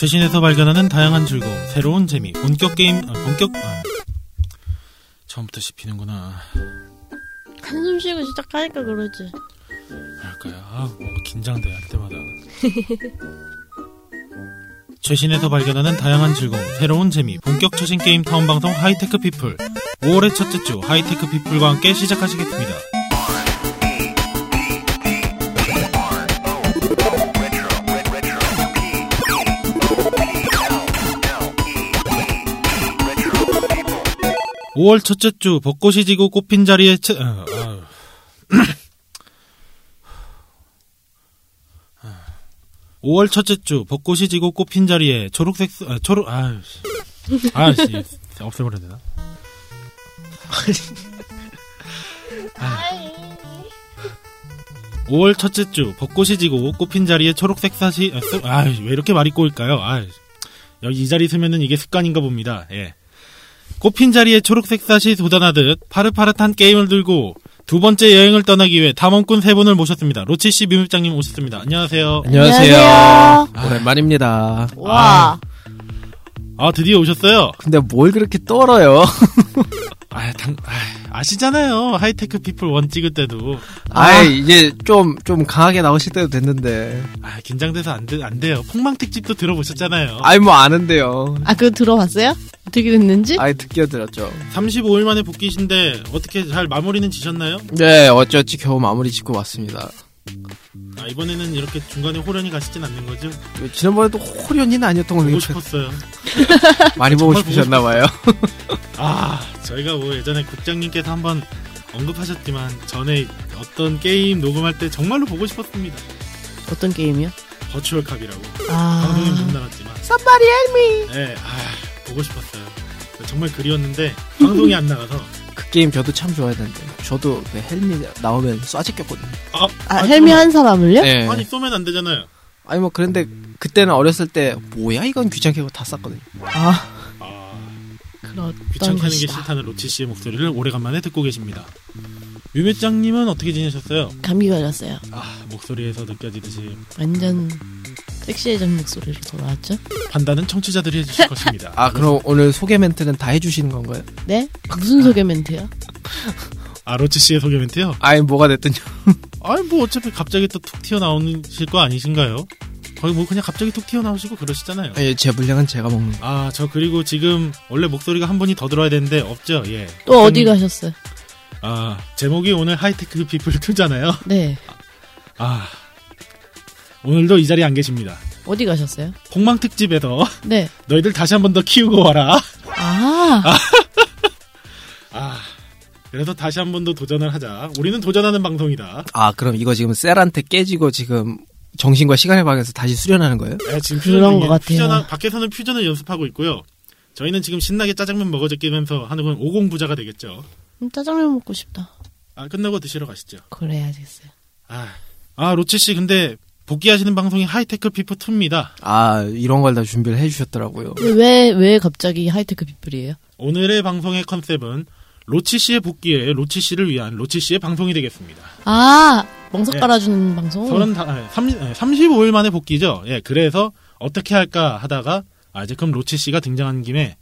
최신에서 발견하는 다양한 즐거움, 새로운 재미, 본격 게임, 아, 본격, 아, 처음부터 씹히는구나. 한숨 쉬고 시작하니까 그러지. 할까요? 아, 뭔가 긴장돼, 할 때마다. 최신에서 발견하는 다양한 즐거움, 새로운 재미, 본격 최신 게임 탐험 방송 하이테크 피플. 5월의 첫째 주 하이테크 피플과 함께 시작하시겠습니다. (5월) 첫째 주 벚꽃이 지고 꽃핀 자리에 채... 아, 아. 5월 첫째 주 벚꽃이 지고 꽃핀 자리에 초록색 수- 아, 초록 아씨 아씨 없애버려야 되나? 아. 5월 첫째 주 벚꽃이 지고 꽃핀 자리에 초록색 사시 아, 쓰- 아왜 이렇게 말이 꼬일까요? 아 여기 이 자리 서면은 이게 습관인가 봅니다. 예. 꽃핀 자리에 초록색 싹이 돋아나듯 파릇파릇한 게임을 들고 두 번째 여행을 떠나기 위해 탐험꾼 세 분을 모셨습니다. 로치 씨 뮤직장님 오셨습니다. 안녕하세요. 안녕하세요. 안녕하세요. 오랜만입니다. 와. 아 드디어 오셨어요. 근데 뭘 그렇게 떨어요? 아, 당, 아, 시잖아요 하이테크 피플 one 찍을 때도. 아, 이제 좀, 좀 강하게 나오실 때도 됐는데. 아, 긴장돼서 안, 돼, 안 돼요. 폭망 특집도 들어보셨잖아요. 아이, 뭐 아는데요. 아, 그거 들어봤어요? 어떻게 됐는지? 아이, 듣기어 들었죠. 35일 만에 복귀신데 어떻게 잘 마무리는 지셨나요? 네, 어찌어찌 겨우 마무리 짓고 왔습니다. 아, 이번에는 이렇게 중간에 호련이 가시진 않는 거죠? 지난번에도 호련이는 아니었던 걸로 보고 싶었어요. 많이 보고 싶으셨나봐요. 아, 저희가 뭐 예전에 국장님께서 한번 언급하셨지만 전에 어떤 게임 녹음할 때 정말로 보고 싶었습니다. 어떤 게임이요? Virtual Cop이라고. 방송에 못 아. 나갔지만. Somebody help me! 네, 아, 보고 싶었어요. 정말 그리웠는데 방송이 안 나가서. 그 게임 저도 참 좋아했는데. 저도 그 help me 나오면 쏴제꼈거든요. 아, 아, 아니, help me 한 사람을요? 네. 아니 쏘면 안 되잖아요. 아니, 뭐, 그런데 그때는 어렸을 때, 뭐야, 이건 귀찮게 하고 다 쐈거든요. 아, 아, 귀찮게 하는 게. 싫다는 로치 씨의 목소리를 오래간만에 듣고 계십니다. 뮤매장님은 어떻게 지내셨어요? 감기 걸렸어요. 아, 목소리에서 느껴지듯이 완전 섹시해진 목소리로 돌아왔죠? 판단은 청취자들이 해주실 것입니다. 아, 그럼 오늘 소개 멘트는 다 해주시는 건가요? 네? 무슨 소개 멘트요? 아, 로치 씨의 소개 멘트요? 아이, 뭐가 됐든요. 아니 뭐 어차피 갑자기 또 툭 튀어나오실 거 아니신가요? 거의 뭐 그냥 갑자기 툭 튀어나오시고 그러시잖아요. 예, 제 분량은 제가 먹는 거. 아, 저 그리고 지금 원래 목소리가 한 분이 더 들어야 되는데 없죠? 예. 또 어디 가셨어요? 아, 제목이 오늘 하이테크 피플 2잖아요. 네. 아. 오늘도 이 자리에 안 계십니다. 어디 가셨어요? 폭망 특집에서 네. 너희들 다시 한 번 더 키우고 와라. 아, 아. 그래서 다시 한 번 더 도전을 하자. 우리는 도전하는 방송이다. 아, 그럼 이거 지금 셀한테 깨지고 지금 정신과 시간의 방에서 다시 수련하는 거예요? 네, 지금 퓨전 것 같아요. 퓨전, 밖에서는 퓨전을 연습하고 있고요. 저희는 지금 신나게 짜장면 먹어제끼면서 하는 건 오공부자가 되겠죠. 음, 짜장면 먹고 싶다. 아, 끝나고 드시러 가시죠. 그래야겠어요. 아, 아 로치 씨 근데 복귀하시는 방송이 하이테크 피플 2입니다. 아, 이런 걸 다 준비를 해주셨더라고요. 왜, 왜 갑자기 하이테크 피플이에요? 오늘의 방송의 컨셉은 로치 씨의 복귀에 로치 씨를 위한 로치 씨의 방송이 되겠습니다. 아, 멍석 네. 깔아주는 방송? 서른 다, 아, 30, 35일 만에 복귀죠. 예, 그래서 어떻게 할까 하다가 아, 이제 그럼 로치 씨가 등장한 김에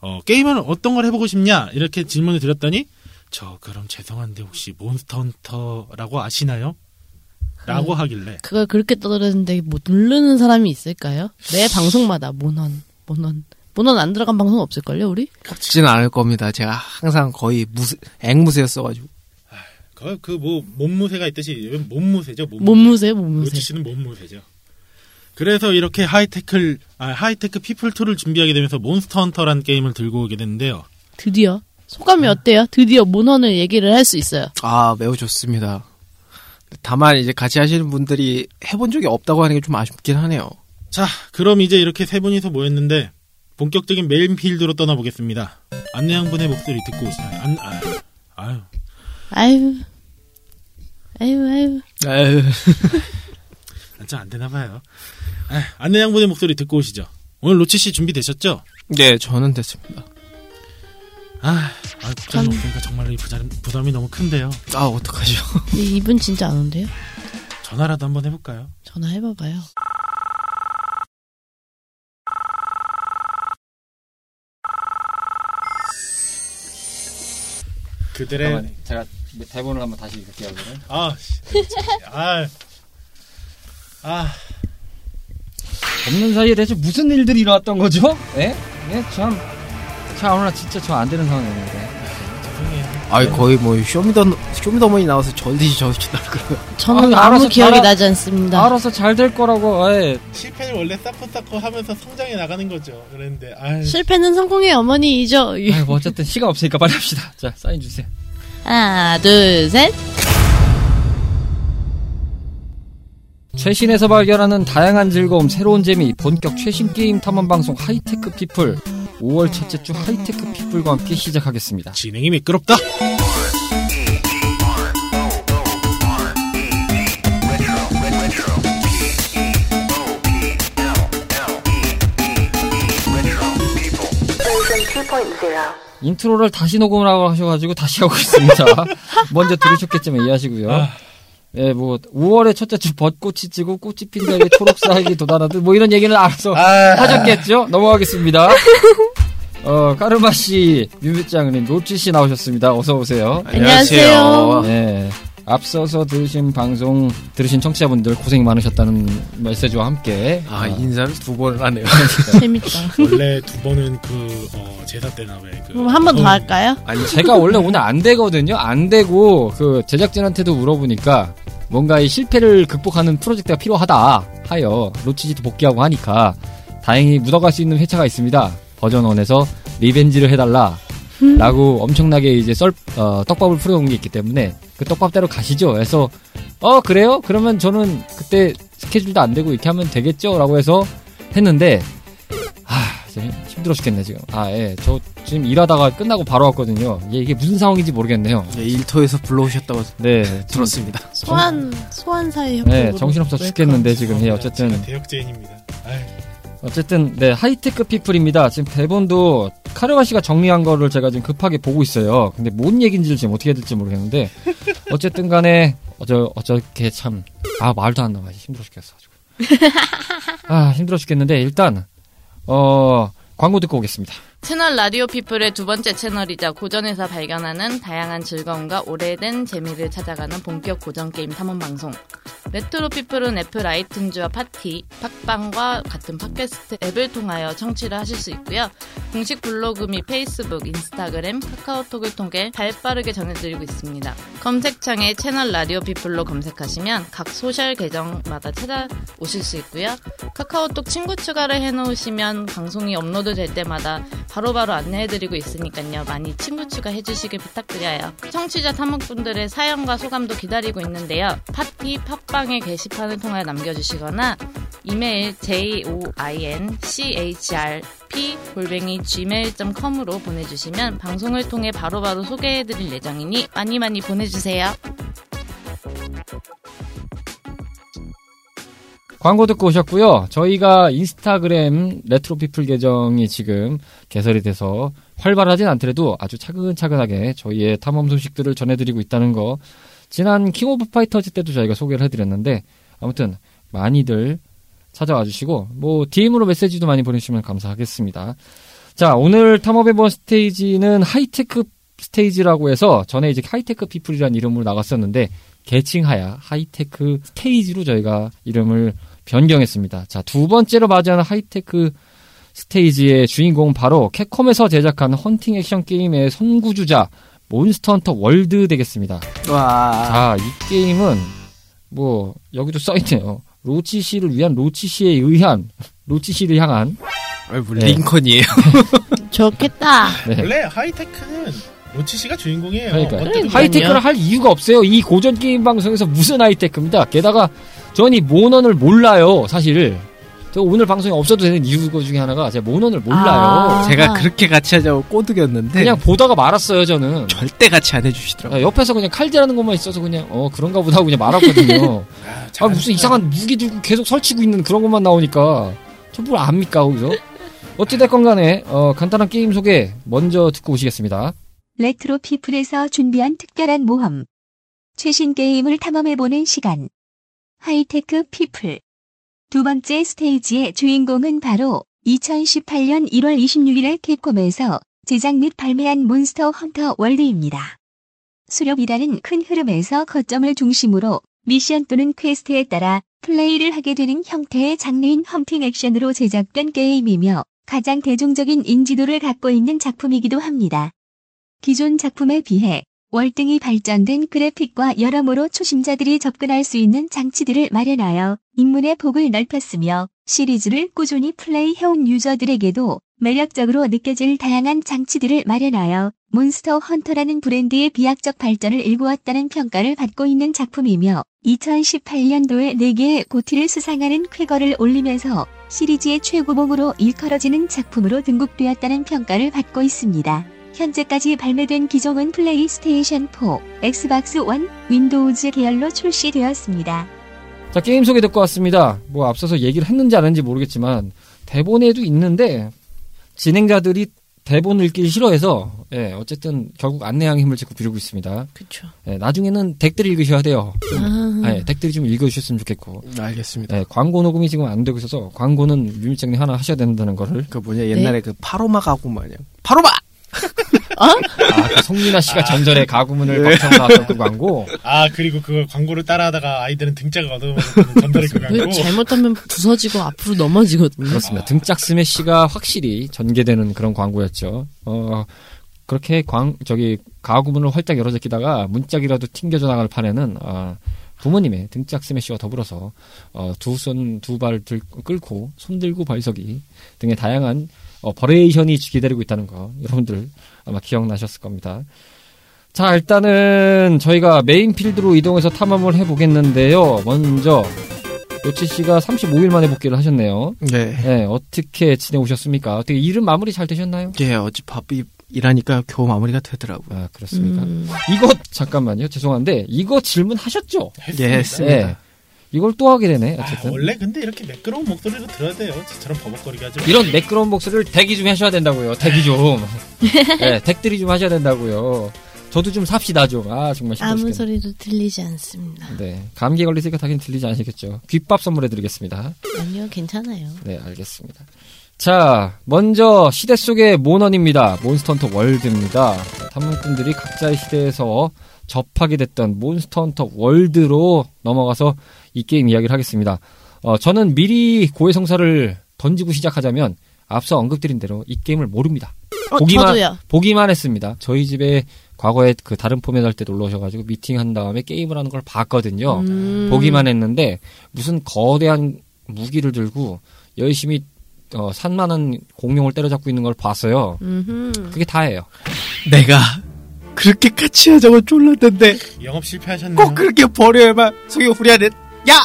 어, 게임을 어떤 걸 해보고 싶냐 이렇게 질문을 드렸더니 저 그럼 죄송한데 혹시 몬스터 헌터라고 아시나요? 라고 하길래 그걸 그렇게 떠들었는데 모르는 사람이 있을까요? 매 방송마다 모넌, 모넌. 모넌 안 들어간 방송 없을걸요, 우리? 없지는 않을 겁니다. 제가 항상 거의 무스, 앵무새였어가지고. 그뭐 몸무새가 있듯이 몸무새죠. 몸무새. 몸무새. 로치 씨는 몸무새죠. 그래서 이렇게 하이테크 아, 하이테크 피플 2를 준비하게 되면서 몬스터 헌터라는 게임을 들고 오게 됐는데요. 드디어. 소감이 어때요? 드디어 모넌을 얘기를 할 수 있어요. 아, 매우 좋습니다. 다만 이제 같이 하시는 분들이 해본 적이 없다고 하는 게 좀 아쉽긴 하네요. 자, 그럼 이제 이렇게 세 분이서 모였는데 본격적인 메인 필드로 떠나보겠습니다. 안내양 분의 목소리 듣고 오시나요? 안, 아, 아유, 아유. 아유, 아유. 에휴. 좀안 되나 봐요. 아, 안내양 분의 목소리 듣고 오시죠. 오늘 로치 씨 준비되셨죠? 네, 저는 됐습니다. 아, 아 부산 참... 보니까 정말로 이 부담, 부담이 너무 큰데요. 아 어떡하죠? 이분 진짜 안 온대요? 전화라도 한번 해볼까요? 전화 해봐봐요. 그들의 제가 대본을 한번 다시 읽을게요. 그러면. 아, 아, 아. 없는 사이에 대체 무슨 일들이 일어났던 거죠? 예? 예, 참. 참, 오늘 진짜 저 안 되는 상황이었는데. 아이 거의 뭐 쇼미더 쇼미더머니 나와서 전디지 저디지 날 그래요. 저는 아, 아, 무 기억이 나지 않습니다. 알아서 잘 될 거라고, 예. 실패는 원래 쌓고쌓고 하면서 성장해 나가는 거죠. 그랬는데, 아, 실패는 성공의 어머니이죠. 아이고, 뭐 어쨌든 시간 없으니까 빨리 합시다. 자, 사인 주세요. 하나, 둘, 셋. 최신에서 발견하는 다양한 즐거움, 새로운 재미, 본격 최신 게임 탐험 방송 하이테크 피플. 5월 첫째 주 하이테크 피플과 함께 시작하겠습니다. 진행이 미끄럽다. 인트로를 다시 녹음을 하고 하셔가지고 다시 하고 있습니다. 먼저 들으셨겠지만 이해하시고요. 아. 예, 뭐 5월의 첫째 주 벚꽃이 지고 꽃이 핀 자리에 초록 새싹이 돋아나듯 뭐 이런 얘기는 알아서 하셨겠죠? 넘어가겠습니다. 어, 카르마 씨, 뮤비장님, 로치 씨 나오셨습니다. 어서 오세요. 안녕하세요. 네. 앞서서 들으신 방송 들으신 청취자분들 고생 많으셨다는 메시지와 함께 아 어, 인사를 두 번을 하네요. 재밌다. 원래 두 번은 그, 어, 제사 때나 왜 그. 그럼 한 번더 할까요? 아니 제가 원래 오늘 안 되거든요. 안 되고 그 제작진한테도 물어보니까 뭔가 이 실패를 극복하는 프로젝트가 필요하다 하여 로치지도 복귀하고 하니까 다행히 묻어갈 수 있는 회차가 있습니다. 버전 1에서 리벤지를 해달라. 라고 엄청나게 이제 썰, 어, 떡밥을 풀어놓은 게 있기 때문에 그 떡밥대로 가시죠. 그래서 어 그래요? 그러면 저는 그때 스케줄도 안 되고 이렇게 하면 되겠죠? 라고 해서 했는데 아 힘들어 죽겠네 지금. 아 예, 저 지금 일하다가 끝나고 바로 왔거든요. 이게, 이게 무슨 상황인지 모르겠네요. 네, 일터에서 불러오셨다고 네, 들었습니다. 소환, 소환사의 협곡으로. 네 정신없어 죽겠는데 지금 예 어쨌든 대역죄인입니다. 아이, 어쨌든 네 하이테크 피플입니다. 지금 대본도 카르마 씨가 정리한 거를 제가 지금 급하게 보고 있어요. 근데 뭔 얘기인지를 지금 어떻게 해야 될지 모르겠는데 어쨌든 간에 어저 어저께 참 아 말도 안 나와 힘들어 죽겠어 가지고 아 힘들어 죽겠는데 일단 어 광고 듣고 오겠습니다. 채널 라디오 피플의 두 번째 채널이자 고전에서 발견하는 다양한 즐거움과 오래된 재미를 찾아가는 본격 고전 게임 탐험 방송. 레트로 피플은 애플 아이튠즈와 팟티, 팟빵과 같은 팟캐스트 앱을 통하여 청취를 하실 수 있고요. 공식 블로그 및 페이스북, 인스타그램, 카카오톡을 통해 발빠르게 전해드리고 있습니다. 검색창에 채널 라디오 피플로 검색하시면 각 소셜 계정마다 찾아오실 수 있고요. 카카오톡 친구 추가를 해놓으시면 방송이 업로드 될 때마다 바로바로 안내해드리고 있으니까요. 많이 친구 추가해 주시길 부탁드려요. 청취자 탐험분들의 사연과 소감도 기다리고 있는데요. 팟티 팟빵의 게시판을 통해 남겨주시거나 이메일 joinchrp 골뱅이 gmail.com으로 보내주시면 방송을 통해 바로바로 소개해드릴 예정이니 많이 많이 보내주세요. 광고 듣고 오셨고요. 저희가 인스타그램 레트로피플 계정이 지금 개설이 돼서 활발하진 않더라도 아주 차근차근하게 저희의 탐험 소식들을 전해드리고 있다는 거 지난 킹 오브 파이터즈 때도 저희가 소개를 해드렸는데 아무튼 많이들 찾아와 주시고 뭐 DM으로 메시지도 많이 보내주시면 감사하겠습니다. 자 오늘 탐험해본 스테이지는 하이테크 스테이지라고 해서 전에 이제 하이테크 피플이라는 이름으로 나갔었는데 개칭하야 하이테크 스테이지로 저희가 이름을 변경했습니다. 자, 두 번째로 맞이하는 하이테크 스테이지의 주인공은 바로 캡콤에서 제작한 헌팅 액션 게임의 선구주자 몬스터 헌터 월드 되겠습니다. 와. 자, 이 게임은 뭐 여기도 써 있네요. 로치 씨를 위한 로치 씨에 의한 로치 씨를 향한 뭐 네. 링컨이에요. 좋겠다. 네. 원래 하이테크는 로치 씨가 주인공이에요. 보면. 하이테크를 할 이유가 없어요. 이 고전 게임 방송에서 무슨 하이테크입니다. 게다가 전 이 모넌을 몰라요. 사실. 저 오늘 방송에 없어도 되는 이유 중에 하나가 제가 모넌을 몰라요. 아. 제가 그렇게 같이 하자고 꼬드겼는데 그냥 보다가 말았어요. 저는. 절대 같이 안 해주시더라고요. 아, 옆에서 그냥 칼질하는 것만 있어서 그냥 어 그런가 보다 하고 그냥 말았거든요. 아, 아. 무슨 이상한 무기 들고 계속 설치고 있는 그런 것만 나오니까 저 뭘 압니까 거기서? 어찌됐건 간에 어, 간단한 게임 소개 먼저 듣고 오시겠습니다. 레트로 피플에서 준비한 특별한 모험. 최신 게임을 탐험해보는 시간. 하이테크 피플. 두 번째 스테이지의 주인공은 바로 2018년 1월 26일에 캡콤에서 제작 및 발매한 몬스터 헌터 월드입니다. 수렵이라는 큰 흐름에서 거점을 중심으로 미션 또는 퀘스트에 따라 플레이를 하게 되는 형태의 장르인 헌팅 액션으로 제작된 게임이며 가장 대중적인 인지도를 갖고 있는 작품이기도 합니다. 기존 작품에 비해 월등히 발전된 그래픽과 여러모로 초심자들이 접근할 수 있는 장치들을 마련하여 입문의 폭을 넓혔으며 시리즈를 꾸준히 플레이해온 유저들에게도 매력적으로 느껴질 다양한 장치들을 마련하여 몬스터 헌터라는 브랜드의 비약적 발전을 일구었다는 평가를 받고 있는 작품이며 2018년도에 4개의 GOTY를 수상하는 쾌거를 올리면서 시리즈의 최고봉으로 일컬어지는 작품으로 등극되었다는 평가를 받고 있습니다. 현재까지 발매된 기종은 플레이스테이션 4, 엑스박스 1, 윈도우즈 계열로 출시되었습니다. 자, 게임 소개 듣고 왔습니다. 뭐 앞서서 얘기를 했는지 안 했는지 모르겠지만 대본에도 있는데 진행자들이 대본 읽기 싫어해서 예, 어쨌든 결국 안내양의 힘을 짓고 비르고 있습니다. 그쵸. 예, 나중에는 덱들 읽으셔야 돼요. 좀, 아, 예, 덱들이 좀 읽어주셨으면 좋겠고. 알겠습니다. 예, 광고 녹음이 지금 안 되고 있어서 광고는 뮤밀장님 하나 하셔야 된다는 거를 그 뭐냐 옛날에 그 파로마 가구 마냥 파로마 아, 그 송민아 씨가 전설의 가구문을 네. 거쳐 나왔던 그 광고. 아 그리고 그 광고를 따라하다가 아이들은 등짝을 얻어먹는 전달의 그왜 광고. 잘못하면 부서지고 앞으로 넘어지거든요. 그렇습니다. 등짝 스매시가 확실히 전개되는 그런 광고였죠. 어, 그렇게 광, 저기, 가구문을 활짝 열어 제끼다가 문짝이라도 튕겨져 나갈 판에는, 아, 부모님의 등짝 스매시와 더불어서, 어, 두 손, 두발 들, 끌고, 손 들고 발서기 등의 다양한, 어, variation이 기다리고 있다는 거, 여러분들 아마 기억나셨을 겁니다. 자, 일단은 저희가 메인 필드로 이동해서 탐험을 해보겠는데요. 먼저, 요치 씨가 35일 만에 복귀를 하셨네요. 네. 네, 어떻게 지내오셨습니까? 어떻게 일은 마무리 잘 되셨나요? 예, 어찌 바삐 일하니까 겨우 마무리가 되더라고요. 아, 그렇습니까? 음, 이거, 잠깐만요. 죄송한데, 이거 질문하셨죠? 했습니다. 예, 했습니다. 네. 이걸 또 하게 되네, 아, 어쨌든. 원래 근데 이렇게 매끄러운 목소리로 들어야 돼요. 저처럼 버벅거리게 하지. 이런 매끄러운 목소리를 대기 좀 하셔야 된다고요. 대기 좀. 네, 덱들이 좀 하셔야 된다고요. 저도 좀 삽시다 좀. 아, 정말 아무. 소리도 들리지 않습니다. 네. 감기 걸리니까 당연히 들리지 않으시겠죠. 귓밥 선물해드리겠습니다. 아니요, 괜찮아요. 네, 알겠습니다. 자, 먼저 시대 속의 모넌입니다. 몬스터헌터 월드입니다. 탐험꾼들이 각자의 시대에서 접하게 됐던 몬스터헌터 월드로 넘어가서 이 게임 이야기를 하겠습니다. 어, 저는 미리 고해성사를 던지고 시작하자면 앞서 언급드린 대로 이 게임을 모릅니다. 어, 보기만- 저도요. 보기만 했습니다. 저희 집에 과거에 그 다른 포맷 할 때 놀러 오셔가지고 미팅한 다음에 게임을 하는 걸 봤거든요. 음, 보기만 했는데 무슨 거대한 무기를 들고 열심히 어, 산만한 공룡을 때려잡고 있는 걸 봤어요. 음흠. 그게 다예요. 내가 그렇게 같이 하자고 쫄랐는데 영업 실패하셨네요. 꼭 그렇게 버려야만 속이 후련해. 야!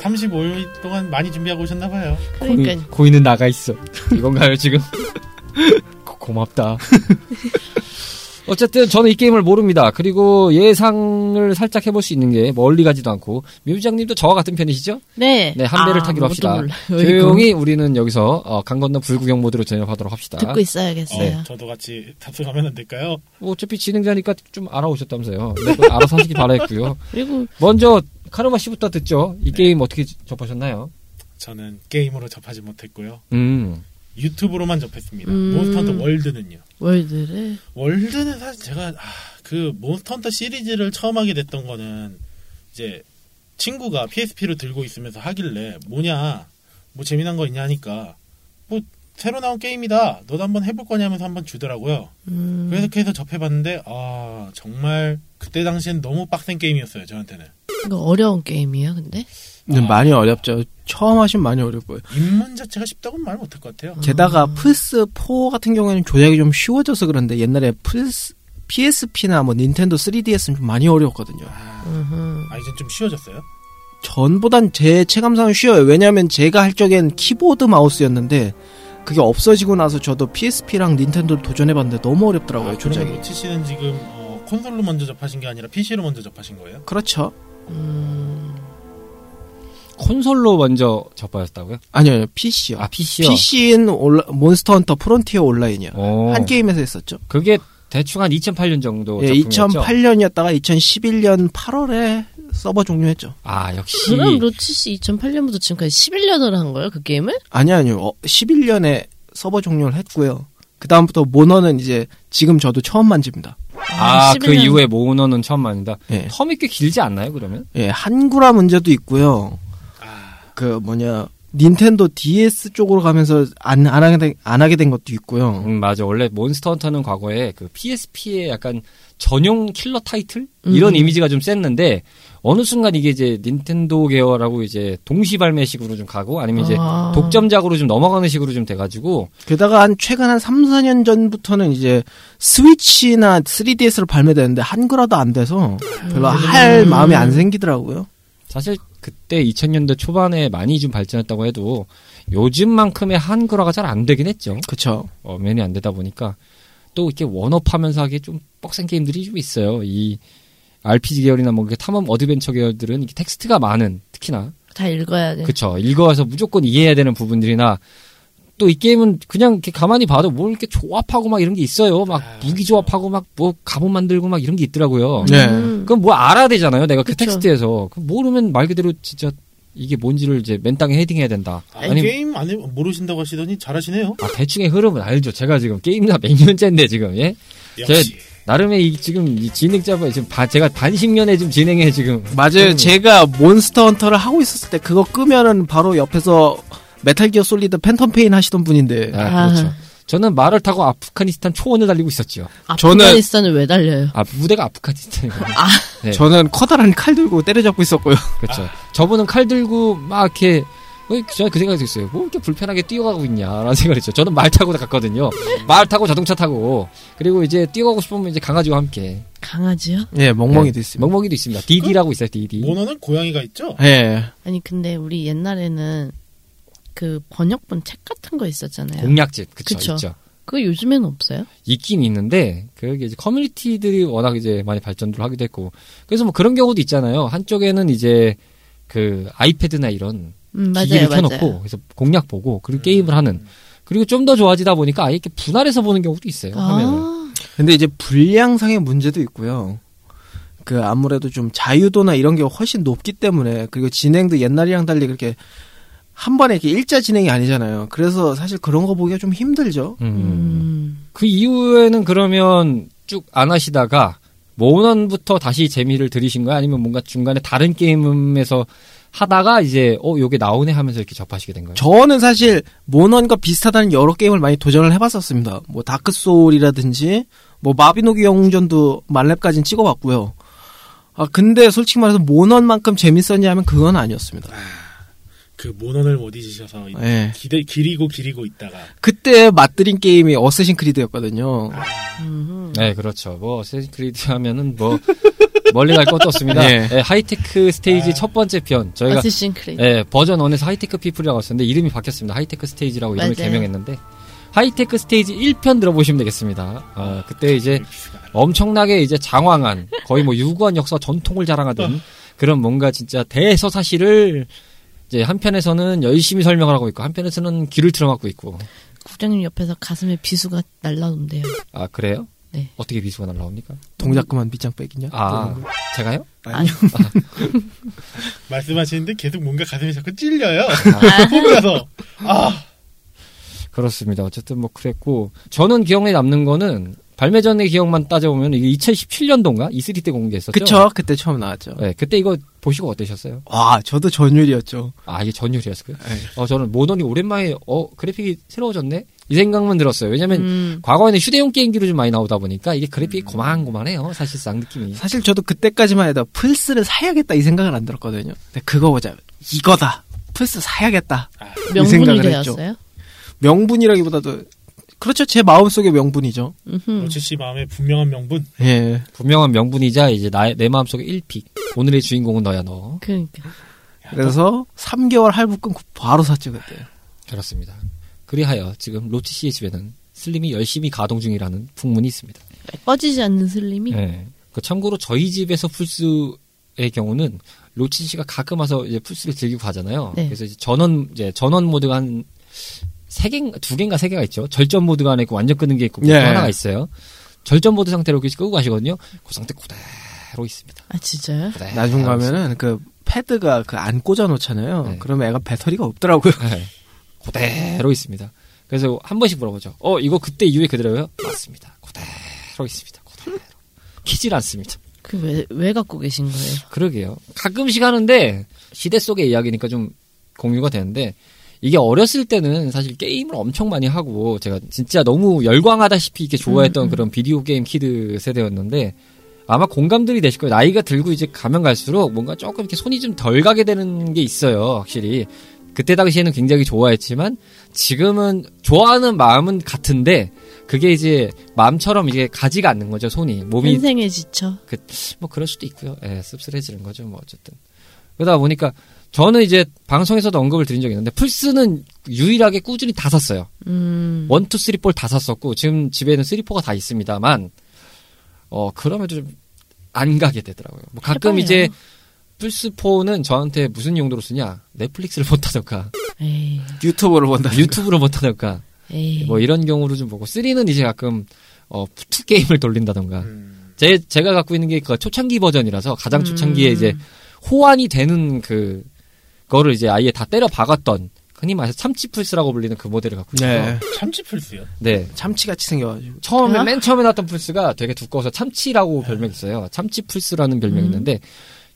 35일 동안 많이 준비하고 오셨나봐요. 그러니까 고, 인은 나가 있어. 이건가요 지금? 고, 고맙다. 어쨌든 저는 이 게임을 모릅니다. 그리고 예상을 살짝 해볼 수 있는 게 멀리 가지도 않고 뮤부장님도 저와 같은 편이시죠? 네. 네, 한 배를 아, 타기로 합시다. 조용히 우리는 여기서 어, 강 건너 불구경 모드로 진입하도록 합시다. 듣고 있어야겠어요. 어, 저도 같이 탑승하면 안 될까요? 뭐 어차피 진행자니까 좀 알아오셨다면서요. 네, 알아서 하시기 바라겠고요. 그리고 먼저 카르마 씨부터 듣죠. 이 게임 어떻게 접하셨나요? 저는 게임으로 접하지 못했고요. 음, 유튜브로만 접했습니다. 음. 몬스터 헌터 월드는요. 월드를 월드는 사실 제가 아, 그 몬스터 헌터 시리즈를 처음 하게 됐던 거는 이제 친구가 PSP를 들고 있으면서 하길래 뭐냐 뭐 재미난 거 있냐 하니까 뭐 새로 나온 게임이다 너도 한번 해볼 거냐면서 한번 주더라고요 음, 그래서 그래서 접해봤는데 아 정말 그때 당시엔 너무 빡센 게임이었어요 저한테는 이거 어려운 게임이에요, 근데? 근데 많이 어렵죠. 처음 하시면 많이 어렵고요. 입문 자체가 쉽다고는 말 못할 것 같아요 게다가 플스4 같은 경우에는 조작이 좀 쉬워져서 그런데 옛날에 플스, PSP나 뭐 닌텐도 3DS는 좀 많이 어려웠거든요. 음흠. 아 이제 좀 쉬워졌어요 전보단 제 체감상은 쉬워요. 왜냐하면 제가 할 적엔 키보드 마우스였는데 그게 없어지고 나서 저도 PSP랑 닌텐도 도전해봤는데 너무 어렵더라고요 아, 조작이. 로치 씨는 지금 어, 콘솔로 먼저 접하신 게 아니라 PC로 먼저 접하신 거예요? 그렇죠. 음, 콘솔로 먼저 접하였다고요? 아니요, 아니요 PC요. 아, PC요? PC인 올라, 몬스터 헌터 프론티어 온라인이요. 어, 한게임에서 했었죠. 그게 대충 한 2008년 정도 예, 작품이었죠? 2008년이었다가 2011년 8월에 서버 종료했죠. 아, 역시. 그럼 로치 씨 2008년부터 지금까지 11년을 한 거예요, 그 게임을? 아니 아니요. 어, 11년에 서버 종료를 했고요. 그 다음부터 모너는 이제 지금 저도 처음 만집니다. 아, 그 11년. 이후에 모으너는 처음 만든다. 예. 텀이 꽤 길지 않나요, 그러면? 예, 한구라 문제도 있고요. 그 뭐냐 닌텐도 DS 쪽으로 가면서 안, 안 하게 된, 안 하게 된 것도 있고요. 음, 맞아. 원래 몬스터 헌터는 과거에 그 PSP의 약간 전용 킬러 타이틀? 이런 음. 이미지가 좀 셌는데, 어느 순간 이게 이제 닌텐도 계열하고 이제 동시 발매식으로 좀 가고, 아니면 이제 아. 독점작으로 좀 넘어가는 식으로 좀 돼가지고, 게다가 한 최근 한 3, 4년 전부터는 이제 스위치나 3DS로 발매되는데 한글화도 안 돼서 별로 할 마음이 안 생기더라고요. 사실 그때 2000년대 초반에 많이 좀 발전했다고 해도, 요즘만큼의 한글화가 잘 안 되긴 했죠. 그쵸. 엄연히 안 되다 보니까 또 이렇게 원업하면서 하기에 좀 빡센 게임들이 좀 있어요. 이 RPG 계열이나 뭐 이렇게 탐험 어드벤처 계열들은 이게 텍스트가 많은 특히나 다 읽어야 돼. 그쵸 읽어서 무조건 이해해야 되는 부분들이나 또 이 게임은 그냥 이렇게 가만히 봐도 뭘 이렇게 조합하고 막 이런 게 있어요. 막 무기 조합하고 막 뭐 갑옷 만들고 막 이런 게 있더라고요. 네. 음. 그럼 뭐 알아야 되잖아요. 내가 그 그쵸. 텍스트에서 그럼 모르면 말 그대로 진짜 이게 뭔지를 이제 맨 땅에 헤딩해야 된다. 아, 아니면 게임 안 해, 모르신다고 하시더니 잘하시네요. 아, 대충의 흐름은 알죠. 제가 지금 게임이나 몇 년째인데 지금 예. 역시. 나름의 이 지금 이 진행자가 지금 바- 제가 반십년에 지금 진행해 지금 맞아요. 음. 제가 Monster Hunter를 하고 있었을 때 그거 끄면은 바로 옆에서 Metal Gear Solid Phantom Pain 하시던 분인데 아, 그렇죠. 저는 말을 타고 아프가니스탄 초원을 달리고 있었죠. 아프가니스탄을 왜 달려요? 아 무대가 아프가니스탄이거든요. 네. 저는 커다란 칼 들고 때려잡고 있었고요. 그렇죠. 저분은 칼 들고 막 이렇게 어, 저는 그 생각이 들었어요. 뭐 이렇게 불편하게 뛰어가고 있냐라는 생각을 했죠. 저는 말 타고 갔거든요. 말 타고 자동차 타고 그리고 이제 뛰어가고 싶으면 이제 강아지와 함께 강아지요? 예, 멍멍이도 있습니다. 멍멍이도 있습니다. 디디라고 있어요. 디디. 모노는 고양이가 있죠? 예. 아니 근데 우리 옛날에는 그 번역본 책 같은 거 있었잖아요. 공략집 그쵸, 그쵸. 있죠. 그거 요즘에는 없어요? 있긴 있는데 그게 이제 커뮤니티들이 워낙 이제 많이 발전을 하기도 했고 그래서 뭐 그런 경우도 있잖아요. 한쪽에는 이제 그 아이패드나 이런 음, 맞아요, 기기를 맞아요. 켜놓고 그래서 공략 보고 그리고 게임을 하는 그리고 좀 더 좋아지다 보니까 아예 이렇게 분할해서 보는 경우도 있어요. 화면을. 아, 근데 이제 분량상의 문제도 있고요. 그 아무래도 좀 자유도나 이런 게 훨씬 높기 때문에 그리고 진행도 옛날이랑 달리 그렇게 한 번에 이렇게 일자 진행이 아니잖아요. 그래서 사실 그런 거 보기가 좀 힘들죠. 음. 음. 그 이후에는 그러면 쭉 안 하시다가 모넌부터 다시 재미를 들이신 거야? 아니면 뭔가 중간에 다른 게임에서 하다가 이제 어 요게 나오네 하면서 이렇게 접하시게 된 거예요? 저는 사실 모넌과 비슷하다는 여러 게임을 많이 도전을 해봤었습니다. 뭐 Dark Souls이라든지 뭐 마비노기 영웅전도 만렙까지는 찍어봤고요. 아 근데 솔직히 말해서 모넌만큼 재밌었냐면 그건 아니었습니다. 그 모넌을 못 잊으셔서 예. 기대, 기리고 기리고 있다가 그때 맛들인 게임이 Assassin's Creed였거든요. 음. 네, 그렇죠. 뭐 Assassin's Creed 하면은 뭐 멀리 갈 것도 없습니다. 예. 예, 하이테크 스테이지 아. 첫 번째 편 저희가. 예, 버전 1에서 하이테크 피플이라고 했었는데 이름이 바뀌었습니다. 하이테크 스테이지라고 이름을 맞아요. 개명했는데 하이테크 스테이지 1편 들어보시면 되겠습니다. 어, 그때 이제 엄청나게 이제 장황한 거의 뭐 유구한 역사 전통을 자랑하던 그런 뭔가 진짜 대서사시를 이제 한편에서는 열심히 설명을 하고 있고 한편에서는 귀를 틀어막고 있고 국장님 옆에서 가슴에 비수가 날라온대요. 아 그래요? 네. 어떻게 비수가 날라옵니까? 동작 그만 밑장 빼기냐? 아 제가요? 아니요. 말씀하시는데 계속 뭔가 가슴이 자꾸 찔려요. 아, 보면서 아 그렇습니다. 어쨌든 뭐 그랬고 저는 기억에 남는 거는 발매 전의 기억만 따져보면 이게 2017년도인가 E3 때 공개했었죠. 그쵸? 그때 처음 나왔죠. 네, 그때 이거 보시고 어떠셨어요? 와, 저도 전율이었죠. 아 이게 전율이었어요. 네. 어 저는 모던이 오랜만에 어 그래픽이 새로워졌네 이 생각만 들었어요. 왜냐면 음. 과거에는 휴대용 게임기로 좀 많이 나오다 보니까 이게 그래픽이 고만고만해요. 사실상 느낌이. 사실 저도 그때까지만 해도 플스를 사야겠다 이 생각은 안 들었거든요. 근데 그거 보자. 이거다. 플스 사야겠다. 이 명분이 생각을 했죠. 되었어요? 명분이라기보다도 그렇죠. 제 마음속의 명분이죠. 로치 씨 마음에 분명한 명분. 예. 분명한 명분이자 이제 나의 내 마음속의 1 pick. 오늘의 주인공은 너야 너. 그러니까. 그래서 3개월 할부 끊고 바로 샀죠, 그때. 그렇습니다. 그리하여 지금 로치 씨의 집에는 slim이 열심히 가동 중이라는 풍문이 있습니다. 꺼지지 않는 slim이. 네. 그 참고로 저희 집에서 플스의 경우는 로치 씨가 가끔 와서 이제 플스를 즐기고 가잖아요. 네. 그래서 이제 전원 이제 전원 모드가 한 세 개인가 두 개인가 세 개가 있죠. 절전 모드가 하나 있고 완전 끄는 게 있고 예. 또 하나가 있어요. 절전 모드 상태로 이렇게 끄고 가시거든요. 그 상태 그대로 있습니다. 아 진짜요? 그대로 나중 있습니다. 가면은 그 패드가 그 안 꽂아 놓잖아요. 네. 그러면 애가 배터리가 없더라고요. 네. 그대로 있습니다. 그래서 한 번씩 물어보죠. 어, 이거 그때 이후에 그대로요? 맞습니다. 그대로 있습니다. 그대로. 쓰질 않습니다. 그왜왜 갖고 계신 거예요? 그러게요. 가끔씩 하는데 시대 속의 이야기니까 좀 공유가 되는데 이게 어렸을 때는 사실 게임을 엄청 많이 하고 제가 진짜 너무 열광하다시피 이렇게 좋아했던 음, 음. 그런 비디오 게임 kid 세대였는데 아마 공감들이 되실 거예요. 나이가 들고 이제 가면 갈수록 뭔가 조금 이렇게 손이 좀 덜 가게 되는 게 있어요. 확실히. 그때 당시에는 굉장히 좋아했지만 지금은 좋아하는 마음은 같은데 그게 이제 마음처럼 이게 가지가 않는 거죠. 손이 몸이 인생에 지쳐. 뭐 그럴 수도 있고요. 예, 씁쓸해지는 거죠. 뭐 어쨌든 그러다 보니까 저는 이제 방송에서도 언급을 드린 적이 있는데 플스는 유일하게 꾸준히 다 샀어요. 음. one, two, three, four 다 샀었고 지금 집에는 three, four가 다 있습니다만 어 그럼에도 좀 안 가게 되더라고요. 뭐 가끔 해봐요. 이제 플스 4는 저한테 무슨 용도로 쓰냐? Netflix를 본다던가 에이, YouTube를 본다. YouTube를 본다던가 에이. 뭐 이런 경우로 좀 보고 3는 이제 가끔 어 two 게임을 돌린다던가 음. 제 제가 갖고 있는 게 그 초창기 버전이라서 가장 초창기에 음. 이제 호환이 되는 그 거를 이제 아예 다 때려 박았던 흔히 말해서 참치 플스라고 불리는 그 모델을 갖고 있어요. 네. 참치 플스요? 네. 참치같이 생겨가지고. 처음에 어? 맨 처음에 나왔던 플스가 되게 두꺼워서 참치라고 별명이 있어요. 참치 플스라는 별명이 음. 있는데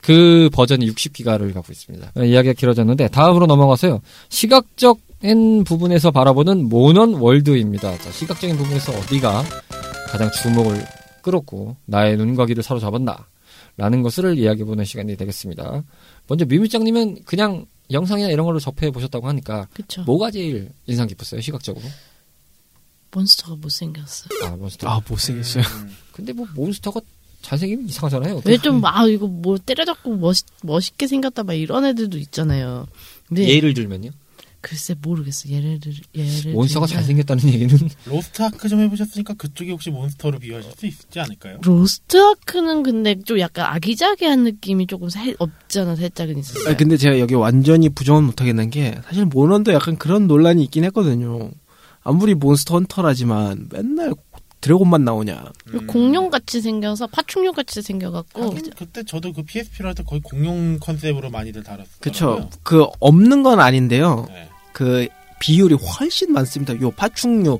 그 버전이 60기가를 갖고 있습니다. 어, 이야기가 길어졌는데 다음으로 넘어가서요. 시각적인 부분에서 바라보는 모넌 월드입니다. 자, 시각적인 부분에서 어디가 가장 주목을 끌었고 나의 눈과 귀를 사로잡았나 라는 것을 이야기해보는 시간이 되겠습니다. 먼저 미미짱님은 그냥 영상이나 이런 걸로 접해 보셨다고 하니까 그쵸. 뭐가 제일 인상 깊었어요 시각적으로? 몬스터가 못생겼어. 아 몬스터. 아 못생겼어요. 음. 근데 뭐 몬스터가 잘생기면 이상하잖아요. 왜 좀, 아, 이거 뭐 때려잡고 멋, 멋있게 생겼다, 막 이런 애들도 있잖아요. 근데, 예를 들면요. 글쎄, 모르겠어. 예를 들, 예를 몬스터가 잘생겼다는 얘기는 Lost Ark 좀 해보셨으니까 그쪽이 혹시 몬스터로 비유하실 수 있지 않을까요? Lost Ark는 근데 좀 약간 아기자기한 느낌이 조금 살, 없잖아, 살짝은 있었어요. 아 근데 제가 여기 완전히 부정은 못하겠는 게 사실 모넌도 약간 그런 논란이 있긴 했거든요. 아무리 Monster Hunter라지만 맨날 드래곤만 나오냐. 음. 공룡 같이 생겨서 파충류 같이 생겨갖고 하긴 그때 저도 그 PSP로 할 때 거의 공룡 컨셉으로 많이들 다뤘어요. 그쵸. 그 없는 건 아닌데요. 네. 그 비율이 훨씬 많습니다. 요 파충류,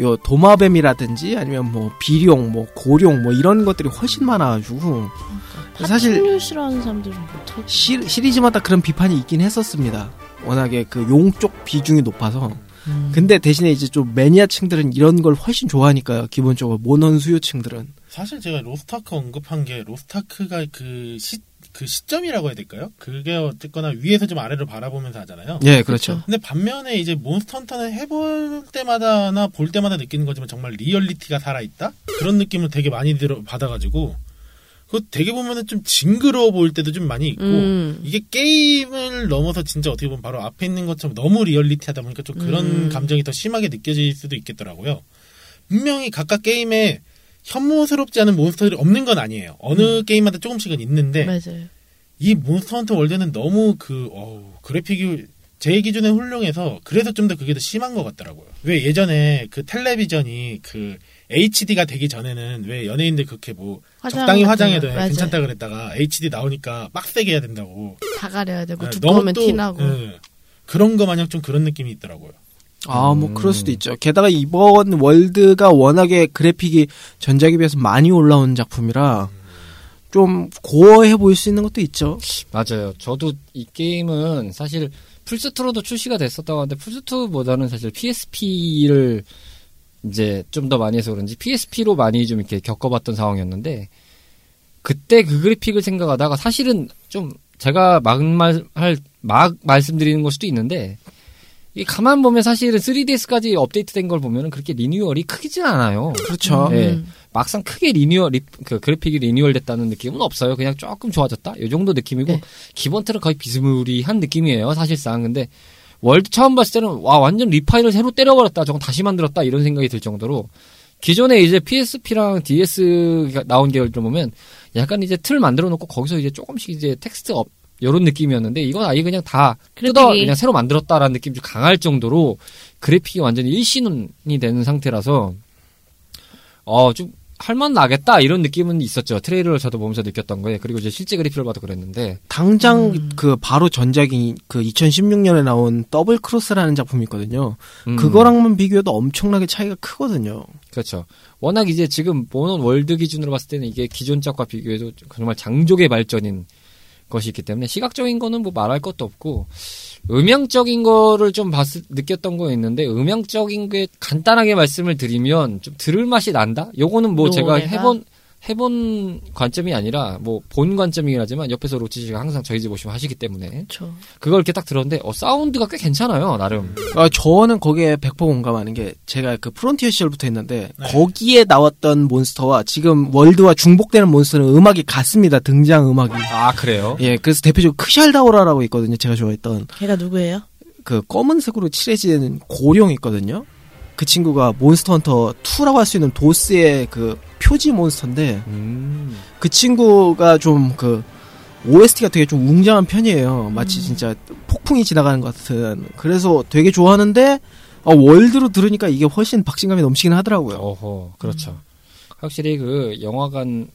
요 도마뱀이라든지 아니면 뭐 비룡, 뭐 고룡 뭐 이런 것들이 훨씬 많아가지고 사실- 파충류 싫어하는 사람들은 시, 시리즈마다 그런 비판이 있긴 했었습니다. 워낙에 그 용 쪽 비중이 높아서. 음. 근데 대신에 이제 좀 매니아층들은 이런 걸 훨씬 좋아하니까요. 기본적으로 모넌 수요층들은. 사실 제가 Lost Ark 언급한 게 Lost Ark가 그 시, 그 시점이라고 해야 될까요? 그게 어쨌거나 위에서 좀 아래로 바라보면서 하잖아요. 예, 그렇죠. 근데 반면에 이제 Monster Hunter는 해볼 때마다나 볼 때마다 느끼는 거지만 정말 리얼리티가 살아있다? 그런 느낌을 되게 많이 들어, 받아가지고, 그거 되게 보면은 좀 징그러워 보일 때도 좀 많이 있고, 음. 이게 게임을 넘어서 진짜 어떻게 보면 바로 앞에 있는 것처럼 너무 리얼리티하다 보니까 좀 그런 음. 감정이 더 심하게 느껴질 수도 있겠더라고요. 분명히 각각 게임에 혐오스럽지 않은 몬스터들이 없는 건 아니에요. 어느 게임마다 조금씩은 있는데, 맞아요. 이 몬스터 헌터 월드는 너무 그 어우, 그래픽이 제 기준에 훌륭해서 그래서 좀 더 그게 더 심한 것 같더라고요. 왜 예전에 그 텔레비전이 그 HD가 되기 전에는 왜 연예인들 그렇게 뭐 적당히 화장해도. 괜찮다 그랬다가 HD 나오니까 빡세게 해야 된다고. 다 가려야 되고 네, 두꺼우면 또, 티나고 예, 그런 거 마냥 좀 그런 느낌이 있더라고요. 아, 뭐 음. 그럴 수도 있죠. 게다가 이번 World가 워낙에 그래픽이 전작에 비해서 많이 올라온 작품이라 좀 고어해 보일 수 있는 것도 있죠. 맞아요. 저도 이 게임은 사실 플스2로도 출시가 됐었다고 하는데 플스2보다는 사실 PSP를 이제 좀 더 많이 해서 그런지 PSP로 많이 좀 이렇게 겪어봤던 상황이었는데 그때 그 그래픽을 생각하다가 사실은 좀 제가 막말 막 말씀드리는 걸 수도 있는데 이 가만 보면 사실은 3DS까지 업데이트된 걸 보면은 그렇게 리뉴얼이 크진 않아요. 그렇죠. 음. 네. 막상 크게 리뉴얼 리- 그 그래픽이 리뉴얼 됐다는 느낌은 없어요. 그냥 조금 좋아졌다. 이 정도 느낌이고 네. 기본 틀은 거의 비스무리한 느낌이에요. 사실상 근데 World 처음 봤을 때는 와 완전 refine을 새로 때려버렸다. 저건 다시 만들었다 이런 생각이 들 정도로 기존에 이제 PSP랑 DS가 나온 계열들 보면 약간 이제 틀 만들어 놓고 거기서 이제 조금씩 이제 texture up 요런 느낌이었는데 이건 아예 그냥 다 뜯어 그래픽이- 그냥 새로 만들었다라는 느낌이 좀 강할 정도로 그래픽이 완전히 일신이 되는 상태라서 어 좀 할 맛 나겠다 이런 느낌은 있었죠. 트레일러를 저도 보면서 느꼈던 거예요. 그리고 이제 실제 그래픽을 봐도 그랬는데 당장 음. 그 바로 전작인 그 2016년에 나온 더블 크로스라는 작품이 있거든요. 음, 그거랑만 비교해도 엄청나게 차이가 크거든요. 그렇죠. 워낙 이제 지금 모넌 월드 기준으로 봤을 때는 이게 기존작과 비교해도 정말 장족의 발전인 것이 있기 때문에 시각적인 거는 뭐 말할 것도 없고 음향적인 거를 좀 봤을 느꼈던 거 있는데 음향적인 게 간단하게 말씀을 드리면 좀 들을 맛이 난다. 요거는 뭐 제가? 해본 해본 관점이 아니라 뭐 본 관점이긴 하지만 옆에서 로치 씨가 항상 저희 집 오시면 하시기 때문에 그렇죠. 그걸 이렇게 딱 들었는데 어 사운드가 꽤 괜찮아요 나름. 아, 저는 거기에 100% 공감하는 게 제가 그 프론티어 시절부터 했는데 네. 거기에 나왔던 몬스터와 지금 월드와 중복되는 몬스터는 음악이 같습니다. 등장 음악이. 아 그래요? 예, 그래서 대표적으로 크샬다오라라고 있거든요. 제가 좋아했던 걔가 누구예요? 그 검은색으로 칠해진 고룡 있거든요. 그 친구가 몬스터 헌터 2라고 할 수 있는 도스의 그 표지 몬스터인데 음. 그 친구가 좀 그 OST가 되게 좀 웅장한 편이에요. 마치 진짜 폭풍이 지나가는 것 같은. 그래서 되게 좋아하는데 어, 월드로 들으니까 이게 훨씬 박진감이 넘치긴 하더라고요. 어허, 그렇죠. 확실히 그 영화관을